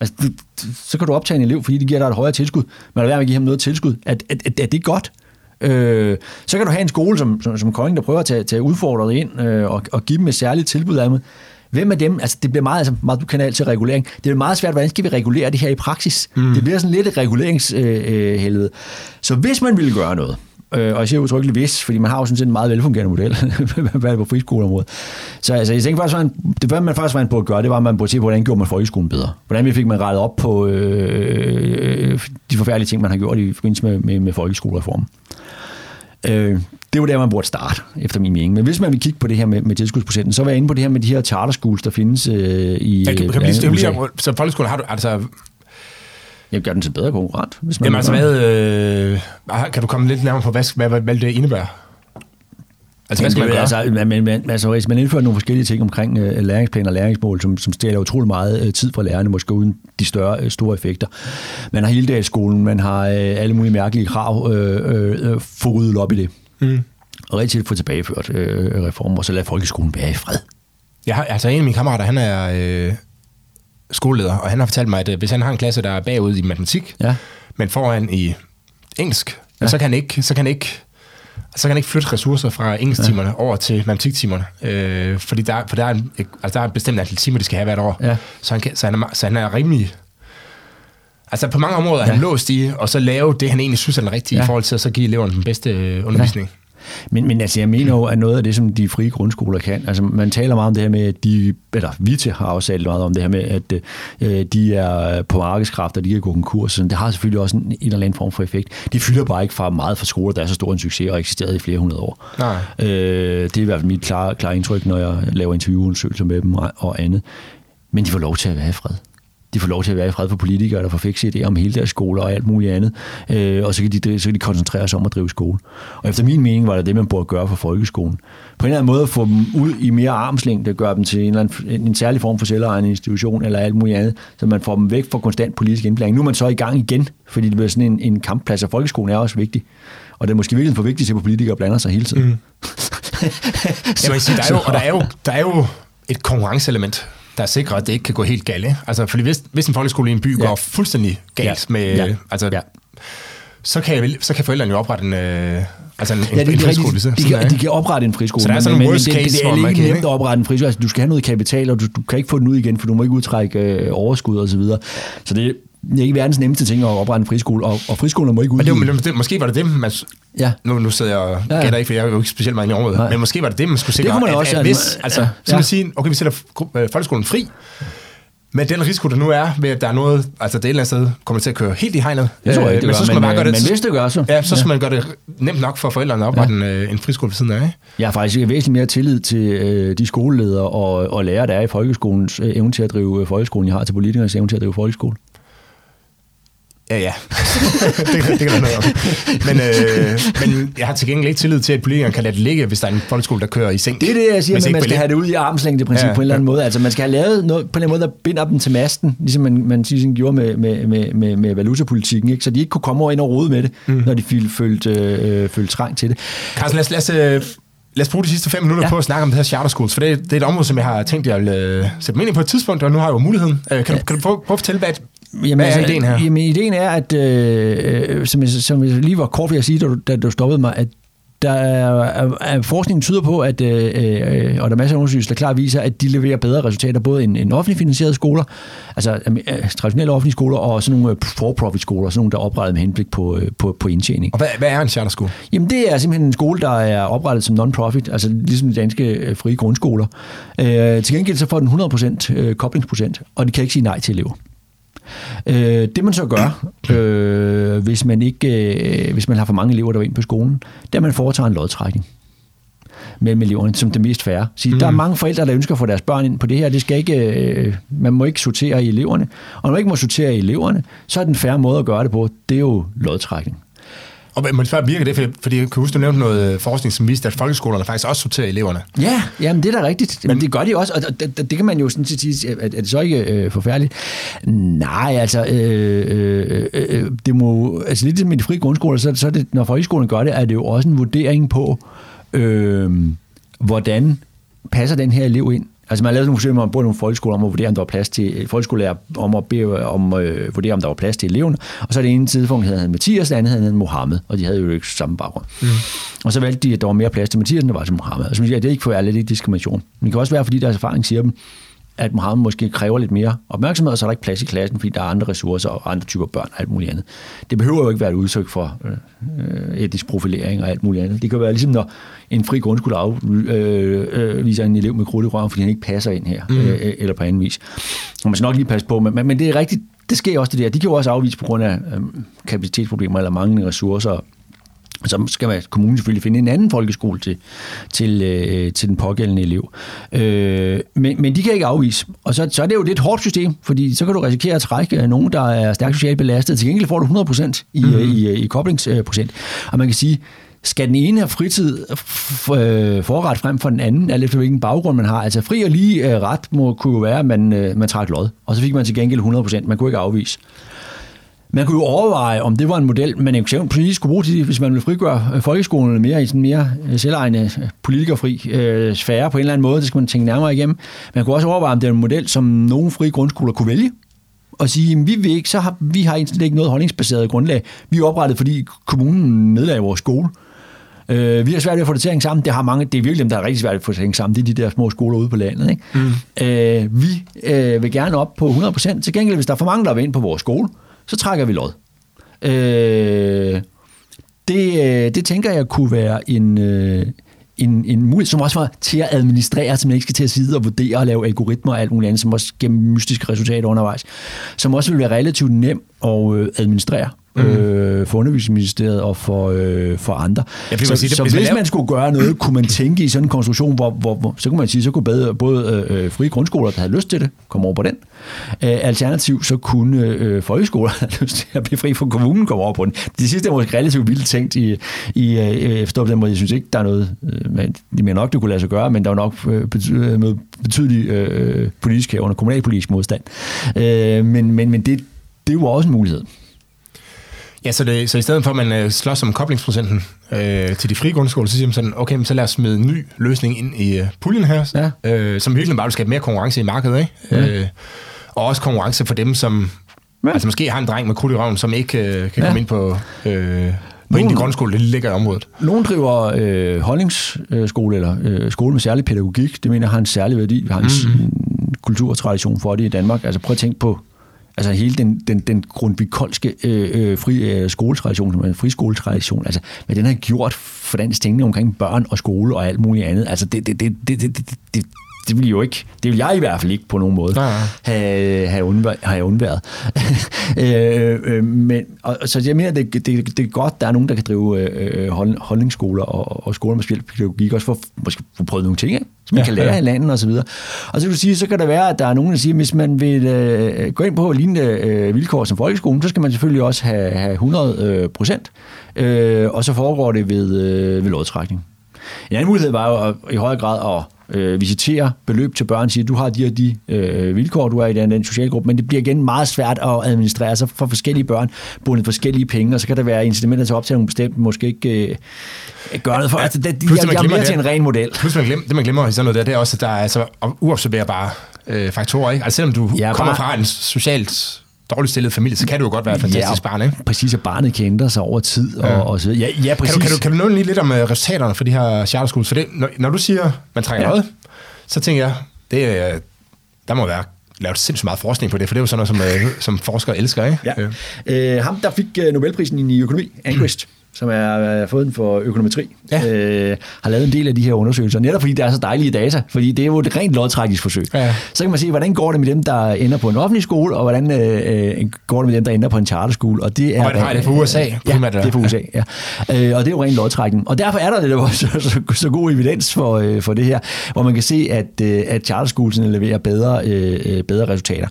Speaker 2: Altså, du, så kan du optage en elev, fordi det giver dig et højere tilskud. Men lad være med at give ham noget tilskud. Er, er, er, det godt? Øh, så kan du have en skole som, som, som Kolding, der prøver at tage, tage udfordret ind øh, og, og give dem et særligt tilbud af med. Hvem af dem, altså det bliver meget, altså meget du kanal til regulering, det er meget svært, hvordan skal vi regulere det her i praksis? Mm. Det bliver sådan lidt et reguleringshelvede. Øh, så hvis man ville gøre noget, Øh, og jeg siger udtrykkeligt hvis, fordi man har jo sådan set en meget velfungerende model hvad på friskoleområdet. Så altså, jeg tænker faktisk, at det, hvad man faktisk var på at gøre, det var, at man burde se på, hvordan gjorde man folkeskolen bedre. Hvordan fik man rettet op på øh, de forfærdelige ting, man har gjort i forbindelse med, med, med folkeskolereformen. Øh, det var der, man burde starte, efter min mening. Men hvis man vil kigge på det her med, med tilskudsprocenten, så var jeg inde på det her med de her charter schools, der findes øh, i
Speaker 1: ja, kan, kan
Speaker 2: øh,
Speaker 1: lige, USA. Så folkeskolen har du, altså
Speaker 2: jeg gør den til bedre konkurrent.
Speaker 1: Hvis man Jamen altså, hvad, øh, kan du komme lidt nærmere på, hvad, hvad, hvad, hvad det indebærer?
Speaker 2: Altså, hvad skal man gøre? Altså, men, men, altså, hvis man indfører nogle forskellige ting omkring uh, læringsplaner og læringsmål, som, som stjæler utrolig meget uh, tid fra lærerne, måske uden de større, uh, store effekter. Man har hele dagsskolen, man har uh, alle mulige mærkelige krav, uh, uh, få ryddet op i det. Mm. Og rigtig få tilbageført uh, reformer, og så lade folkeskolen være i fred.
Speaker 1: Jeg har, altså en af mine kammerater, han er, øh, skoleleder, og han har fortalt mig, at øh, hvis han har en klasse, der er bagud i matematik, ja. men foran i engelsk, ja. så kan han ikke, så kan han ikke så kan han ikke flytte ressourcer fra engelsktimerne ja. over til matematiktimerne. Øh, fordi der, for der er, en, altså der er et bestemt antal timer, de skal have hvert år. Ja. Så, han kan, så, han er, så han er rimelig... Altså på mange områder er ja. han låst i, og så lave det, han egentlig synes er rigtigt ja. i forhold til at så give eleverne den bedste øh, undervisning. Ja.
Speaker 2: Men, men altså, jeg mener jo, at noget af det, som de frie grundskoler kan, altså man taler meget om det her med, at de, eller Vite har også talt meget om det her med, at øh, de er på markedskræfter, de kan gå konkurs, så det har selvfølgelig også en, en eller anden form for effekt. De fylder bare ikke for meget for skoler, der er så stor en succes og eksisteret i flere hundrede år. Nej. Øh, det er i hvert fald mit klare, klare indtryk, når jeg laver interviewundersøgelser med dem og andet. Men de får lov til at være i fred de får lov til at være i fred for politikere, der får fikse idéer om hele deres skoler og alt muligt andet. Øh, og så kan, de, så kan de koncentrere sig om at drive skole. Og efter min mening var det det, man burde gøre for folkeskolen. På en eller anden måde at få dem ud i mere armslængde, gøre dem til en, eller anden, en særlig form for selvejende institution eller alt muligt andet, så man får dem væk fra konstant politisk indblanding. Nu er man så i gang igen, fordi det bliver sådan en, en kampplads, og folkeskolen er også vigtig. Og det er måske virkelig for vigtigt til, at politikere blander sig hele tiden. Mm.
Speaker 1: så, sige, der, er jo, og der, er jo, der er jo et konkurrenceelement der sikrer, at det ikke kan gå helt galt. Altså, fordi hvis, hvis en folkeskole i en by ja. går fuldstændig galt ja. med... Ja. Altså, ja. Så, kan så kan forældrene jo oprette en, øh, Altså en,
Speaker 2: Ja, det,
Speaker 1: en
Speaker 2: det,
Speaker 1: friskole
Speaker 2: de,
Speaker 1: siden
Speaker 2: de,
Speaker 1: af,
Speaker 2: kan, de kan oprette en friskole.
Speaker 1: Så der er
Speaker 2: men-
Speaker 1: sådan
Speaker 2: men,
Speaker 1: en
Speaker 2: men
Speaker 1: worst
Speaker 2: det,
Speaker 1: case,
Speaker 2: det, det er ikke nemt
Speaker 1: ikke?
Speaker 2: at oprette en friskole. Altså, du skal have noget kapital, og du, du kan ikke få den ud igen, for du må ikke udtrække øh, overskud og så videre. Så det, det er ikke verdens nemmeste ting at oprette en friskole, og, og friskoler må ikke
Speaker 1: Men det,
Speaker 2: udvide.
Speaker 1: men det, måske var det det, man...
Speaker 2: Ja.
Speaker 1: Nu, nu sidder jeg og
Speaker 2: Ja, ja.
Speaker 1: gætter ikke, for jeg er jo ikke specielt meget i området.
Speaker 2: Nej.
Speaker 1: Men måske var det det, man skulle sikre.
Speaker 2: kunne man
Speaker 1: at,
Speaker 2: også,
Speaker 1: at,
Speaker 2: altså,
Speaker 1: hvis,
Speaker 2: man-
Speaker 1: altså,
Speaker 2: ja.
Speaker 1: så man sige, okay, vi sætter øh, folkeskolen fri, med den risiko, der nu er, ved at der er noget, altså det et eller andet sted kommer til at køre helt i hegnet.
Speaker 2: Det tror jeg
Speaker 1: Øh,
Speaker 2: ikke, det
Speaker 1: men
Speaker 2: gør,
Speaker 1: så skal
Speaker 2: men,
Speaker 1: man bare gøre
Speaker 2: øh,
Speaker 1: det,
Speaker 2: men hvis det gør, så-
Speaker 1: Ja, så skal
Speaker 2: ja.
Speaker 1: man gøre det nemt nok for forældrene at oprette en, en friskole ved siden af?
Speaker 2: Jeg har faktisk væsentligt mere tillid til øh, de skoleledere og, og lærere, der er i folkeskolens øh, evne til at drive folkeskolen, jeg har til politikernes evne til at drive folkeskole.
Speaker 1: Ja, ja. det, kan- det kan der noget om. Men, øh, men jeg har til gengæld ikke tillid til, at politikerne kan lade det ligge, hvis der er en folkeskole, der kører i seng.
Speaker 2: Det er det, jeg siger, men man skal have det ud i armslængdeprincip
Speaker 1: Ja,
Speaker 2: ja, på en eller anden
Speaker 1: ja.
Speaker 2: måde. Altså man skal have lavet noget på en eller anden måde, der binder dem til masten, ligesom man, man ligesom gjorde med, med, med, med, med valutapolitikken, ikke? så de ikke kunne komme over ind og rode med det, mm. når de følte, øh, følte trang til det.
Speaker 1: Carsten, lad os, lad os, øh, lad os bruge de sidste fem minutter ja.
Speaker 2: Ja.
Speaker 1: på at snakke om det her charter schools, for det, det er et område, som jeg har tænkt, jeg vil øh, sætte mig ind på et tidspunkt, og nu har jeg jo muligheden. Øh, kan, du, kan du prøve, prøve at fortælle, hvad, hvad er ideen her?
Speaker 2: Jamen, ideen er, at, øh, øh, som, jeg, som jeg lige var kort ved at sige, da du, da du stoppede mig, at der er, er, forskningen tyder på, at, øh, øh, og der er masser af undersøgelser, der klart viser, at de leverer bedre resultater, både end, end offentligt finansierede skoler, altså øh, traditionelle offentlige skoler, og sådan nogle for-profit skoler, sådan nogle, der er oprettet med henblik på, øh, på, på indtjening.
Speaker 1: Og hvad, hvad er en charter school?
Speaker 2: Jamen, det er simpelthen en skole, der er oprettet som non-profit, altså ligesom de danske frie grundskoler. Øh, til gengæld så får den 100% øh, koblingsprocent, og de kan ikke sige nej til elever. Øh, det man så gør, øh, hvis, man ikke, øh, hvis man har for mange elever, der er ind på skolen, det er, at man foretager en lodtrækning mellem eleverne, som det mest færre. Så mm. Der er mange forældre, der ønsker at få deres børn ind på det her. Det skal ikke, øh, man må ikke sortere i eleverne. Og når man ikke må sortere i eleverne, så er den færre måde at gøre det på, det er jo lodtrækning.
Speaker 1: Og men hvad virker det? Fordi, fordi jeg kan huske, du nævnte noget øh, forskning, som viste, at folkeskolerne faktisk også sorterer eleverne.
Speaker 2: Ja, jamen det er da rigtigt. Men det gør de også, og det, det, det kan man jo sådan set sige, at, er det så ikke øh, forfærdeligt? Nej, altså, øh, øh, øh, det må, altså lidt med de frie grundskoler, så, så er det, når folkeskolen gør det, er det jo også en vurdering på, øh, hvordan passer den her elev ind. Altså man har lavet nogle forsøg, man bor i nogle folkeskoler om at vurdere, om der var plads til folkeskolelærer, om at bede, om øh, vurdere, om der var plads til eleverne. Og så det ene tidspunkt, havde han Mathias, det andet havde han Mohammed, og de havde jo ikke samme baggrund. Mm. Og så valgte de, at der var mere plads til Mathias, end der var til Mohammed. Og så siger jeg, det er ikke for det er ikke diskrimination. Men det kan også være, fordi deres erfaring siger dem, at Mohammed måske kræver lidt mere opmærksomhed, og så er der ikke plads i klassen, fordi der er andre ressourcer og andre typer børn og alt muligt andet. Det behøver jo ikke være et udtryk for øh, etnisk profilering og alt muligt andet. Det kan være ligesom, når en fri grundskole afviser øh, øh, en elev med krudt i røven, fordi han ikke passer ind her, mm. øh, eller på anden vis. Og man skal nok lige passe på, men, men, men det er rigtigt, det sker også det der. De kan jo også afvise på grund af øh, kapacitetsproblemer eller manglende ressourcer så skal man, kommunen selvfølgelig finde en anden folkeskole til, til, øh, til den pågældende elev. Øh, men, men de kan ikke afvise. Og så, så er det jo et lidt hårdt system, fordi så kan du risikere at trække nogen, der er stærkt socialt belastet. Til gengæld får du 100% i, mm-hmm. i, i koblingsprocent. Og man kan sige, skal den ene have fritid øh, forret frem for den anden, alt efter hvilken baggrund man har. Altså fri og lige øh, ret må, kunne jo være, at man, øh, man trak lod, og så fik man til gengæld 100%. Man kunne ikke afvise. Man kunne jo overveje, om det var en model, man eksempelvis skulle bruge til, hvis man ville frigøre øh, folkeskolen mere i sådan mere øh, selvejende øh, politikerfri øh, sfære på en eller anden måde. Det skal man tænke nærmere igennem. Man kunne også overveje, om det er en model, som nogle frie grundskoler kunne vælge og sige, vi vil ikke, så har vi har egentlig ikke noget holdningsbaseret grundlag. Vi er oprettet, fordi kommunen nedlagde vores skole. Øh, vi har svært ved at få det til at hænge sammen. Det, har mange, det er virkelig dem, der er rigtig svært ved at få det til at hænge sammen. Det er de der små skoler ude på landet. Ikke? Mm. Øh, vi øh, vil gerne op på 100%. Til gengæld, hvis der er for mange, der vil ind på vores skole, så trækker vi lod. Øh, det, øh, det tænker jeg kunne være en, øh, en, en mulighed, som også var til at administrere, som man ikke skal til at sidde og vurdere og lave algoritmer og alt muligt andet, som også giver mystiske resultater undervejs, som også vil være relativt nem at øh, administrere. Mm. Øh, for undervisningsministeriet og for, øh, for andre.
Speaker 1: Fordi
Speaker 2: så
Speaker 1: det-
Speaker 2: så
Speaker 1: hvis man laver-
Speaker 2: man skulle gøre noget, kunne man tænke i sådan en konstruktion, hvor, hvor, hvor så kunne man sige, så kunne både, både øh, frie grundskoler, der havde lyst til det, komme over på den. Øh, alternativt så kunne øh, folkeskoler, der havde lyst til at blive fri fra kommunen, komme over på den. Det sidste er måske relativt vildt tænkt i, i øh, forstå på den måde. Jeg synes ikke, der er noget, øh, men, det mener nok, det kunne lade sig gøre, men der er nok øh, bety, øh, noget betydelig øh, politisk her under kommunalpolitisk modstand. Øh, men men, men det, det jo også en mulighed.
Speaker 1: Ja, så, det, så i stedet for, at man øh, slås om koblingsprocenten øh, til de frie grundskoler, så siger man sådan, okay, men så lad os smide en ny løsning ind i øh, puljen her,
Speaker 2: Ja.
Speaker 1: øh, som virkelig bare vil skabe mere konkurrence i markedet, ikke?
Speaker 2: Ja.
Speaker 1: Øh, og også konkurrence for dem, som
Speaker 2: Ja.
Speaker 1: altså måske har en dreng med krudt i røven, som ikke øh, kan
Speaker 2: Ja.
Speaker 1: komme ind på øh, på en af de grundskole, det ligger i området.
Speaker 2: Nogle driver øh, holdningsskole, eller øh, skole med særlig pædagogik. Det mener jeg har en særlig værdi. Vi har en, mm. en kultur og tradition for det i Danmark. Altså prøv at tænke på altså hele den, den, den grundvikolske øh, øh, fri øh, skoletradition, som er en friskoletradition, altså hvad den har gjort for dansk tænkning omkring børn og skole og alt muligt andet. Altså det, det, det, det, det, det, det det vil jo ikke, det vil jeg i hvert fald ikke på nogen måde
Speaker 1: nej.
Speaker 2: have, have, undværet, have undværet. øh, øh, men, og, så jeg mener, det, det, det er godt, der er nogen, der kan drive øh, hold, holdningsskoler og, og skoler med specialpædagogik, også for at måske få prøvet nogle ting, ikke? som man
Speaker 1: Ja,
Speaker 2: ja, kan lære
Speaker 1: ja.
Speaker 2: ja. i landet og så videre. Og så kan du sige, så kan der være, at der er nogen, der siger, hvis man vil øh, gå ind på lignende øh, vilkår som folkeskolen, så skal man selvfølgelig også have, have 100 øh, procent, øh, og så foregår det ved, øh, ved lodtrækning. En anden mulighed var jo at, i højere grad at øh, visitere beløb til børn, sige, du har de og de øh, vilkår, du er i den, den sociale gruppe, men det bliver igen meget svært at administrere sig for forskellige børn, bundet forskellige penge, og så kan der være incitamenter til at optage nogle bestemt, måske ikke øh, gøre noget for.
Speaker 1: Ja,
Speaker 2: Altså, det, jeg,
Speaker 1: man
Speaker 2: jeg er mere
Speaker 1: det.
Speaker 2: til en ren model.
Speaker 1: Plus man glemmer, det man glemmer i sådan noget der, det er også, at der er altså uobserverbare øh, faktorer. Ikke? Altså selvom du
Speaker 2: ja,
Speaker 1: kommer
Speaker 2: bare-
Speaker 1: fra en socialt dårligt stillet familie, så kan du jo godt være et fantastisk barn. Ikke?
Speaker 2: præcis, at barnet kan ændre sig over tid og,
Speaker 1: Ja.
Speaker 2: ja. og så. Ja, ja, præcis.
Speaker 1: Kan du, kan, du, kan du lige lidt om uh, resultaterne for de her charter schools? For det, når, når du siger, man trækker
Speaker 2: Ja.
Speaker 1: ja. noget, så tænker jeg, det, er- der må være lavet sindssygt meget forskning på det, for det er jo sådan noget, som, uh, som forskere elsker. Ikke?
Speaker 2: Ja.
Speaker 1: Øh,
Speaker 2: Øh, ham, der fik øh, Nobelprisen i økonomi, Angrist, som er øh, fået den for økonometri,
Speaker 1: Ja.
Speaker 2: øh, har lavet en del af de her undersøgelser, netop fordi der er så dejlige data, fordi det er jo et rent lodtrækningsforsøg.
Speaker 1: Ja.
Speaker 2: Så kan man se, hvordan går det med dem, der ender på en offentlig skole, og hvordan øh, øh, går det med dem, der ender på en charterskole. Og det er,
Speaker 1: har I det for USA,
Speaker 2: Ja,
Speaker 1: primært,
Speaker 2: det er for USA, ja. Øh, og det er jo ren lodtrækning. Og derfor er der det jo så, så, så god evidens for, øh, for det her, hvor man kan se, at, øh, at charterskolerne leverer bedre, øh, øh, bedre resultater.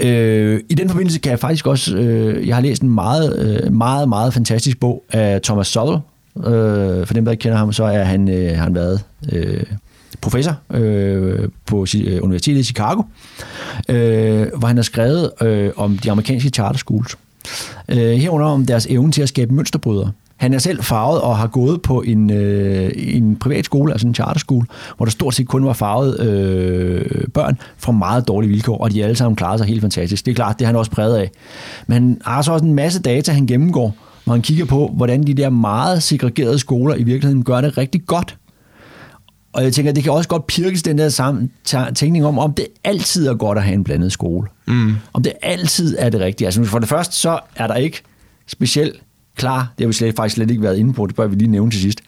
Speaker 2: Øh, I den forbindelse kan jeg faktisk også, øh, jeg har læst en meget, øh, meget, meget fantastisk bog af Thomas Sowell. Øh, for dem, der ikke kender ham, så er han, øh, har han været øh, professor øh, på øh, Universitetet i Chicago, øh, hvor han har skrevet øh, om de amerikanske charter schools. Øh, herunder om deres evne til at skabe mønsterbrydere. Han er selv farvet og har gået på en, øh, en privat skole, altså en charterskole, hvor der stort set kun var farvet øh, børn fra meget dårlige vilkår, og de alle sammen klarede sig helt fantastisk. Det er klart, det er han også præget af. Men han har så også en masse data, han gennemgår, hvor han kigger på, hvordan de der meget segregerede skoler i virkeligheden gør det rigtig godt. Og jeg tænker, det kan også godt pirkes den der sammen, tænkning om, om det altid er godt at have en blandet skole. Mm. Om det altid er det rigtige. Altså for det første, så er der ikke specielt klar, det har vi slet, faktisk slet ikke været inde på, det bør vi lige nævne til sidst.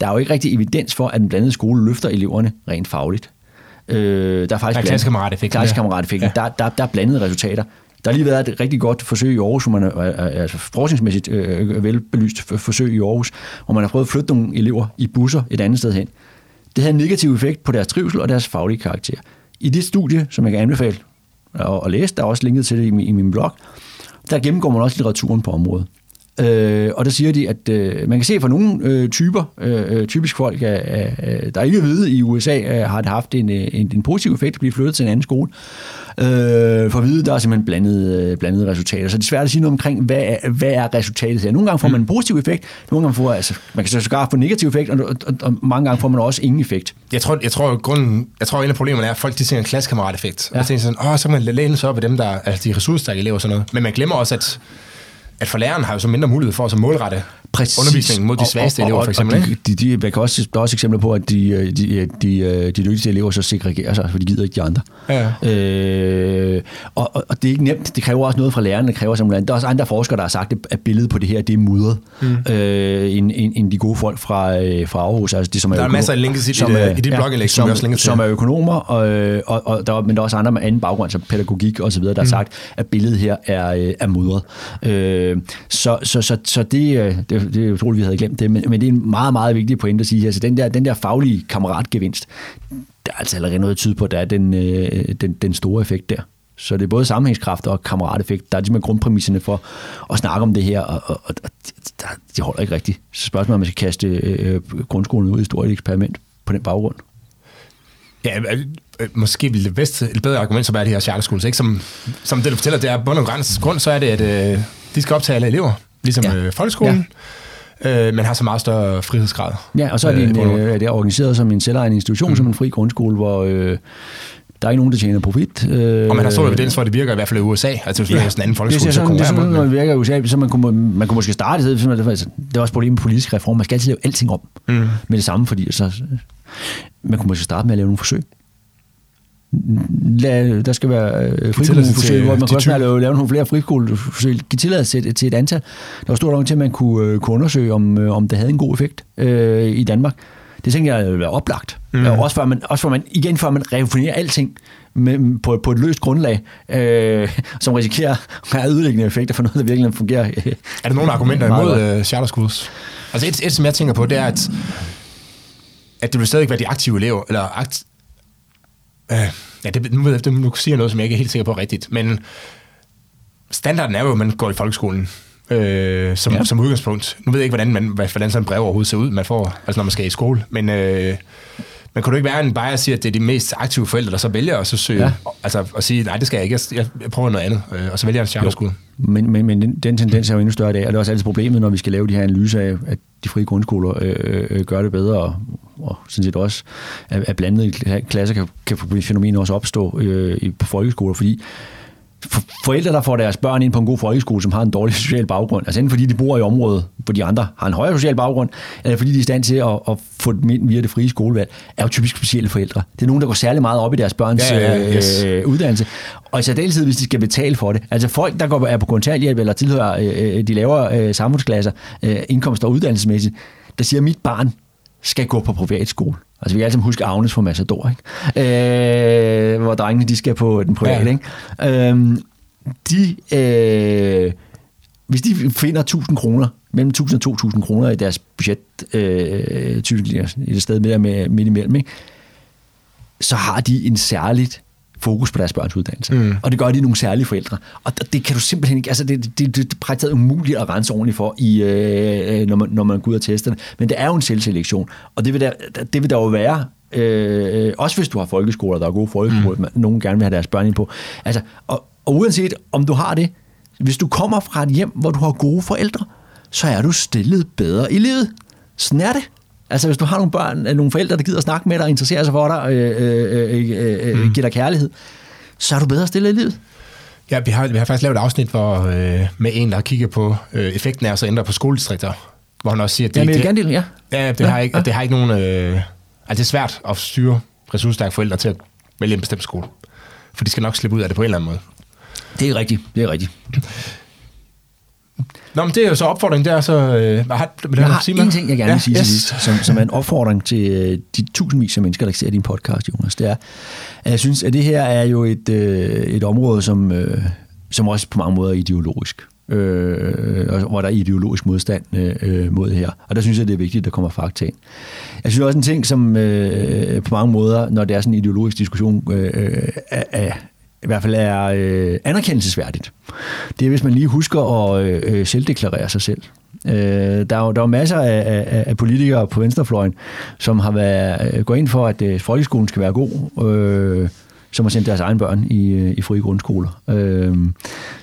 Speaker 2: Der er jo ikke rigtig evidens for, at en blandet skole løfter eleverne rent fagligt. Øh, der er faktisk
Speaker 1: Der er klassekammerateffekten.
Speaker 2: Klassekammerateffekten.
Speaker 1: Ja.
Speaker 2: Der, der, der er blandede resultater. Der har lige været et rigtig godt forsøg i Aarhus, hvor man er, altså forskningsmæssigt øh, velbelyst f- forsøg i Aarhus, hvor man har prøvet at flytte nogle elever i busser et andet sted hen. Det havde en negativ effekt på deres trivsel og deres faglige karakter. I det studie, som jeg kan anbefale at, at læse, der er også linket til det i, min- i min blog, der gennemgår man også litteraturen på området. Øh, og der siger de, at øh, man kan se for nogle øh, typer, øh, øh, typisk folk, øh, øh, der ikke er hvide i USA, øh, har det haft en, øh, en, en positiv effekt at blive flyttet til en anden skole. Øh, for hvide, der er simpelthen blandet, øh, blandede resultater. Så det er svært at sige noget omkring, hvad er, hvad er resultatet her. Nogle gange får man en positiv effekt, nogle gange får altså, man kan så sågar få en negativ effekt, og, og, og mange gange får man også ingen effekt.
Speaker 1: Jeg tror, jeg tror, grunden, jeg tror, en af problemerne er, at folk de ser en klassekammerateffekt. Ja. Og tænker sådan, åh, så kan man læne sig op af dem, der altså de ressourcestærke elever og sådan noget. Men man glemmer også, at, at for læreren har jo så mindre mulighed for at så målrette
Speaker 2: Præcis.
Speaker 1: undervisningen mod de svageste
Speaker 2: og, og,
Speaker 1: elever,
Speaker 2: og,
Speaker 1: for eksempel.
Speaker 2: Og de, de, de, man kan også, der er også eksempler på, at de, øh, de, de, de, de dygtigste elever så segregerer sig, for de gider ikke de andre.
Speaker 1: Ja.
Speaker 2: Øh, og, og, og det er ikke nemt. Det kræver også noget fra lærerne. Det kræver simpelthen. Der er også andre forskere, der har sagt, at billedet på det her, det er mudret, mm. øh, end, end, end de gode folk fra, øh, fra Aarhus. Altså, de, som
Speaker 1: Der er
Speaker 2: økonom-
Speaker 1: masser af links i
Speaker 2: som
Speaker 1: i
Speaker 2: er-
Speaker 1: dit blogindlæg, som
Speaker 2: som,
Speaker 1: også
Speaker 2: som er økonomer, og, øh, og, og der, er- men der er også andre med anden baggrund, som pædagogik og så videre, der har sagt, at billedet her er, øh, er mudret. Øh, Øh, så, så, så, så det, øh, det, det er utroligt, vi havde glemt det, men, men det er en meget, meget vigtig pointe at sige. Altså, den der, den der faglige kammeratgevinst, der er altså allerede noget tyde på, at der er den, øh, den, den store effekt der. Så det er både sammenhængskraft og kammerateffekt. Der er ligesom grundpræmisserne for at snakke om det her, og, og, og de, de holder ikke rigtigt. Så spørgsmålet er, om man skal kaste øh, øh grundskolen ud i et stort eksperiment på den baggrund.
Speaker 1: Ja, øh, øh, måske ville det bedste, et bedre argument så være de her charterskoler. Ikke? Som, som det, du fortæller, det er bund og grund, så er det, at øh, de skal optage alle elever, ligesom
Speaker 2: Ja.
Speaker 1: øh, folkeskolen, ja. øh, men har så meget større frihedsgrad.
Speaker 2: Ja, og så er det,
Speaker 1: Øh,
Speaker 2: en, øh, er det organiseret som en selvejende institution, mm. som en fri grundskole, hvor øh, Der er ikke nogen, der tjener profit. Øh,
Speaker 1: Og man har stor evidens for, at det virker i hvert fald i USA. Altså hvis ja, det er sådan en anden
Speaker 2: det
Speaker 1: folkeskole, så
Speaker 2: sådan, det er
Speaker 1: konkurrerer
Speaker 2: sådan,
Speaker 1: man.
Speaker 2: når det virker i USA, så man kunne, man kunne måske starte det, altså, det er også problemet med politisk reform. Man skal altid lave alting om mm. med det samme, fordi så, man kunne måske starte med at lave nogle forsøg. Lad, der skal være øh, friskoleforsøg, hvor man kan også lave, lave nogle flere friskoleforsøg. Give tilladelse til, til et antal. Der var stort nok til, at man kunne, øh, kunne undersøge, om, øh, om det havde en god effekt øh, i Danmark. Det tænker jeg ville være oplagt. Mm. Også, før man, også før man, igen før man refinerer alting med, på, på et løst grundlag, øh, som risikerer at have ødelæggende effekter for noget, der virkelig fungerer. Øh,
Speaker 1: Er der nogle argumenter imod uh, charter schools? Altså et, et, som jeg tænker på, det er, at, at det vil stadig være de aktive elever, eller akt, øh, ja, det, nu, det, nu siger jeg noget, som jeg ikke er helt sikker på rigtigt, men standarden er jo, at man går i folkeskolen. Øh, som,
Speaker 2: Ja.
Speaker 1: som udgangspunkt. Nu ved jeg ikke, hvordan, man, hvordan sådan en brev overhovedet ser ud, man får, altså når man skal i skole. Men, øh, men kunne du ikke være en bare at sige, at det er de mest aktive forældre, der så vælger at så søge,
Speaker 2: Ja.
Speaker 1: altså at sige, nej, det skal jeg ikke, jeg, jeg prøver noget andet, øh, og så vælger jeg en charterskole.
Speaker 2: Men, men, men den, den tendens er jo endnu større i dag, og det er også altid problemet, når vi skal lave de her analyser af, at de frie grundskoler øh, øh, gør det bedre, og, og sådan set også, at, at blandede kla- klasser kan, kan fænomener også opstå øh, i- på folkeskoler, fordi for, forældre, der får deres børn ind på en god folkeskole, som har en dårlig social baggrund, altså enten fordi de bor i området, hvor de andre har en højere social baggrund, eller fordi de er i stand til at, at få dem ind via det frie skolevalg, er jo typisk specielle forældre. Det er nogen, der går særlig meget op i deres børns
Speaker 1: Ja, ja, ja, yes.
Speaker 2: øh, uddannelse, og i særdeleshed, hvis de skal betale for det. Altså folk, der går, er på kontanthjælp eller tilhører øh, de lavere øh, samfundsklasser, øh, indkomster og uddannelsesmæssigt, der siger, at mit barn skal gå på privatskole. Altså vi kan altid huske Agnes fra Massador, ikke? Øh, hvor drengene de skal på den private.
Speaker 1: Ja.
Speaker 2: Ikke? Øhm, de, øh, hvis de finder 1000 kroner, mellem 1000 og 2000 kroner i deres budget, øh, typisk et sted med, med midt imellem, ikke? så har de en særligt fokus på deres børns uddannelse. Mm. Og det gør de nogle særlige forældre. Og det- kan du simpelthen ikke, altså det, det, det, det er praktisk umuligt at rense ordentligt for, i, øh, når, man, når man går ud og tester det. Men det er jo en selvselektion, og det vil der, det vil der jo være, øh, også hvis du har folkeskoler, der er gode folkeskoler, mm. nogen gerne vil have deres børn ind på. Altså, og, og uanset om du har det, hvis du kommer fra et hjem, hvor du har gode forældre, så er du stillet bedre i livet. Sådan er det. Altså hvis du har nogle børn, øh, nogle forældre, der gider at snakke med dig, interesserer sig for dig, øh, øh, øh, øh, mm. giver dig kærlighed, så er du bedre stillet i livet.
Speaker 1: Ja, vi har, vi har faktisk lavet et afsnit hvor, øh, med en, der har kigget på øh, effekten af at så ændre på skoledistrikter, hvor han også siger, at det,
Speaker 2: Ja, men
Speaker 1: det,
Speaker 2: gerne ja.
Speaker 1: ja, det,
Speaker 2: Ja,
Speaker 1: har ikke,
Speaker 2: ja.
Speaker 1: det har ikke nogen... Øh, altså det er svært at styre ressourcestærke forældre til at vælge en bestemt skole. For de skal nok slippe ud af det på en eller anden måde.
Speaker 2: Det er rigtigt, det er rigtigt.
Speaker 1: Nå, men det er jo så opfordringen der, så... Øh, har, vil
Speaker 2: Jeg har
Speaker 1: sige
Speaker 2: en ting, jeg gerne
Speaker 1: ja,
Speaker 2: vil sige
Speaker 1: yes.
Speaker 2: til sidst, som, som er en opfordring til øh, de tusindvis af mennesker, der ser din podcast, Jonas. Det er, at jeg synes, at det her er jo et, øh, et område, som, øh, som også på mange måder er ideologisk. Øh, og hvor der er ideologisk modstand øh, øh, mod her. Og der synes jeg, det er vigtigt, at der kommer fakta ind. Jeg synes også en ting, som øh, på mange måder, når det er sådan en ideologisk diskussion, øh, øh, er, er, i hvert fald er øh, anerkendelsesværdigt. Det er, hvis man lige husker at øh, øh, selvdeklarere sig selv. Øh, der, er jo, der er jo masser af, af, af politikere på venstrefløjen, som har været, øh, gået ind for, at øh, folkeskolen skal være god, øh, som har sendt deres egne børn i, øh, i frie grundskoler. Øh,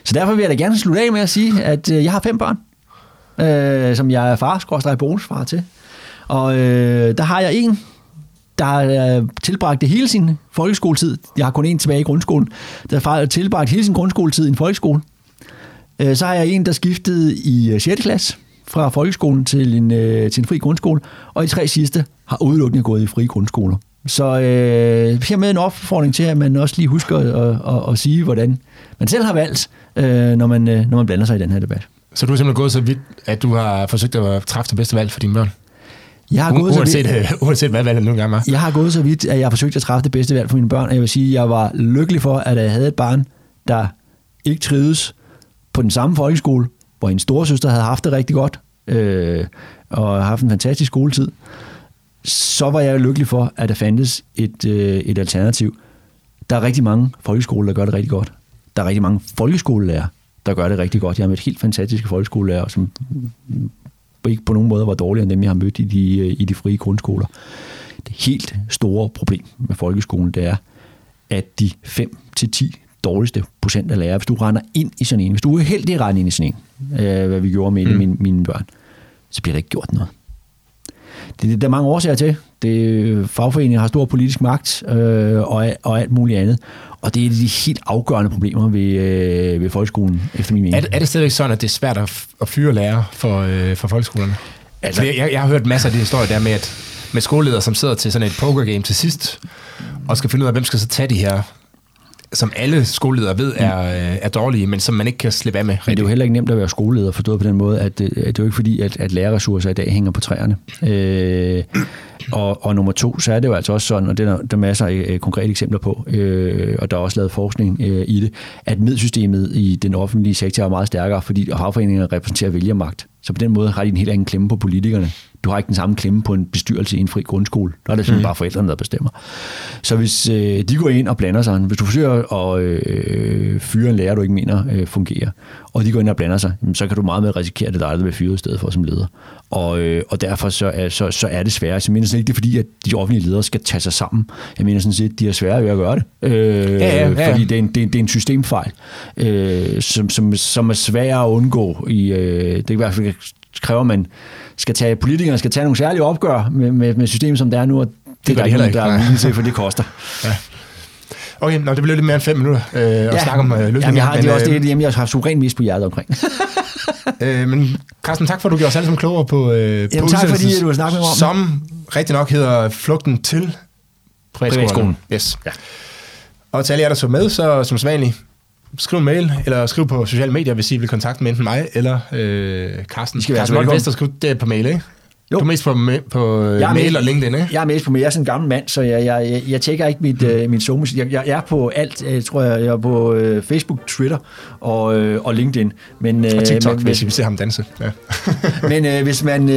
Speaker 2: så derfor vil jeg da gerne slutte af med at sige, at øh, jeg har fem børn, øh, som jeg er far, skorstræk bonusfar til. Og øh, der har jeg en, der har øh, tilbragt hele sin folkeskoletid. Jeg har kun en tilbage i grundskolen. Der har tilbragt hele sin grundskoletid i en folkeskole. Øh, så har jeg en, der skiftede i øh, 6. klasse fra folkeskolen til en, til en fri grundskole, og de tre sidste har udelukkende gået i frie grundskoler. Så øh, hermed en opfordring til, at man også lige husker at, at, at sige, hvordan man selv har valgt, øh, når, man, når man blander sig i den her debat.
Speaker 1: Så du er simpelthen gået så vidt, at du har forsøgt at træffe det bedste valg for dine børn?
Speaker 2: Jeg har,
Speaker 1: U-
Speaker 2: gået så
Speaker 1: uanset,
Speaker 2: vidt,
Speaker 1: øh, uanset hvad valget nu engang var.
Speaker 2: jeg har gået så vidt, at jeg har forsøgt at træffe det bedste valg for mine børn, og jeg vil sige, at jeg var lykkelig for, at jeg havde et barn, der ikke trivedes på den samme folkeskole, hvor en storesøster havde haft det rigtig godt, øh, og haft en fantastisk skoletid. Så var jeg lykkelig for, at der fandtes et, øh, et alternativ. Der er rigtig mange folkeskoler, der gør det rigtig godt. Der er rigtig mange folkeskolelærer, der gør det rigtig godt. Jeg har mødt helt fantastiske folkeskolelærer, som ikke på nogen måde var dårligere end dem, jeg har mødt i de, øh, i de frie grundskoler. Det helt store problem med folkeskolen, det er, at de 5-10 dårligste procent af lærere, hvis du render ind i sådan en, hvis du er heldig at rende ind i sådan en, øh, hvad vi gjorde med mm. mine, mine børn, så bliver der ikke gjort noget. Det, der er mange årsager til. Det, fagforeninger har stor politisk magt øh, og, og alt muligt andet. Og det er de helt afgørende problemer ved, øh, ved folkeskolen, efter min mening.
Speaker 1: Er, er det stadigvæk sådan, at det er svært at, at fyre lærere for, øh, for folkeskolerne? Altså, jeg, jeg har hørt masser af de historier der med, at med skoleledere, som sidder til sådan et pokergame til sidst, og skal finde ud af, hvem skal så tage de her som alle skoleledere ved er, øh, er dårlige, men som man ikke kan slippe af med.
Speaker 2: Men det er jo heller ikke nemt at være skoleleder, forstået på den måde, at, øh, at det er jo ikke fordi, at, at lærerressourcer i dag hænger på træerne. Øh, og, og nummer to, så er det jo altså også sådan, og det er der masser af øh, konkrete eksempler på, øh, og der er også lavet forskning øh, i det, at midsystemet i den offentlige sektor er meget stærkere, fordi havforeningerne repræsenterer vælgermagt. Så på den måde har de en helt anden klemme på politikerne. Du har ikke den samme klemme på en bestyrelse i en fri grundskole. Der er det simpelthen mm. bare forældrene, der bestemmer. Så hvis øh, de går ind og blander sig, hvis du forsøger at øh, fyre en lærer, du ikke mener øh, fungerer, og de går ind og blander sig, så kan du meget mere risikere, at det er dig, der bliver fyret i stedet for som leder. Og, øh, og derfor så er, så, så er det svært. Jeg mener sådan ikke, det er fordi, at de offentlige ledere skal tage sig sammen. Jeg mener sådan set, de er svære ved at gøre det. Øh, ja, ja, ja. Fordi det er en, det er, det er en systemfejl, øh, som, som, som er svær at undgå. I, øh, det er i hvert fald kræver, man skal tage, politikerne skal tage nogle særlige opgør med, med, med systemet, som det er nu, og det, det gør de heller ikke, der er til, for det koster. ja.
Speaker 1: Okay, nå, det blev lidt mere end fem minutter øh, at ja. snakke om øh, løsninger.
Speaker 2: Jamen, jeg har,
Speaker 1: men,
Speaker 2: det er også det, jamen, jeg har suveræn mis på hjertet omkring.
Speaker 1: øh, men Carsten, tak for, at du gjorde os alle sammen klogere på, øh,
Speaker 2: jamen,
Speaker 1: på
Speaker 2: tak fordi, du har snakket med mig
Speaker 1: om Som rigtig nok hedder Flugten til privatskolen. privatskolen. Yes. Ja. Og til alle jer, der så med, så som sædvanligt, skriv en mail, eller skriv på sociale medier, hvis I vil kontakte med enten mig eller øh, Carsten. I skal være Carsten Vester, skriv det på mail, ikke? Jo. Du er mest på, på jeg er mail med, og LinkedIn, ikke?
Speaker 2: Jeg er mest på mail. Jeg er sådan en gammel mand, så jeg, jeg, jeg, jeg tjekker ikke mit, uh, mit Zoom. Jeg, jeg, er på alt. Jeg tror, jeg, jeg er på uh, Facebook, Twitter og, uh, og LinkedIn. Men,
Speaker 1: uh, og TikTok, men, hvis vi ser ham danse. Ja.
Speaker 2: men uh, hvis man uh,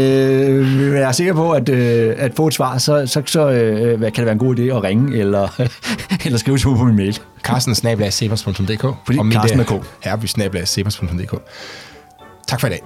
Speaker 2: er sikker på at, uh, at få et svar, så, så, så uh, kan det være en god idé at ringe eller, eller skrive til på min mail.
Speaker 1: Carsten snablag Fordi
Speaker 2: Carsten med K.
Speaker 1: Herby snablag Tak for i dag.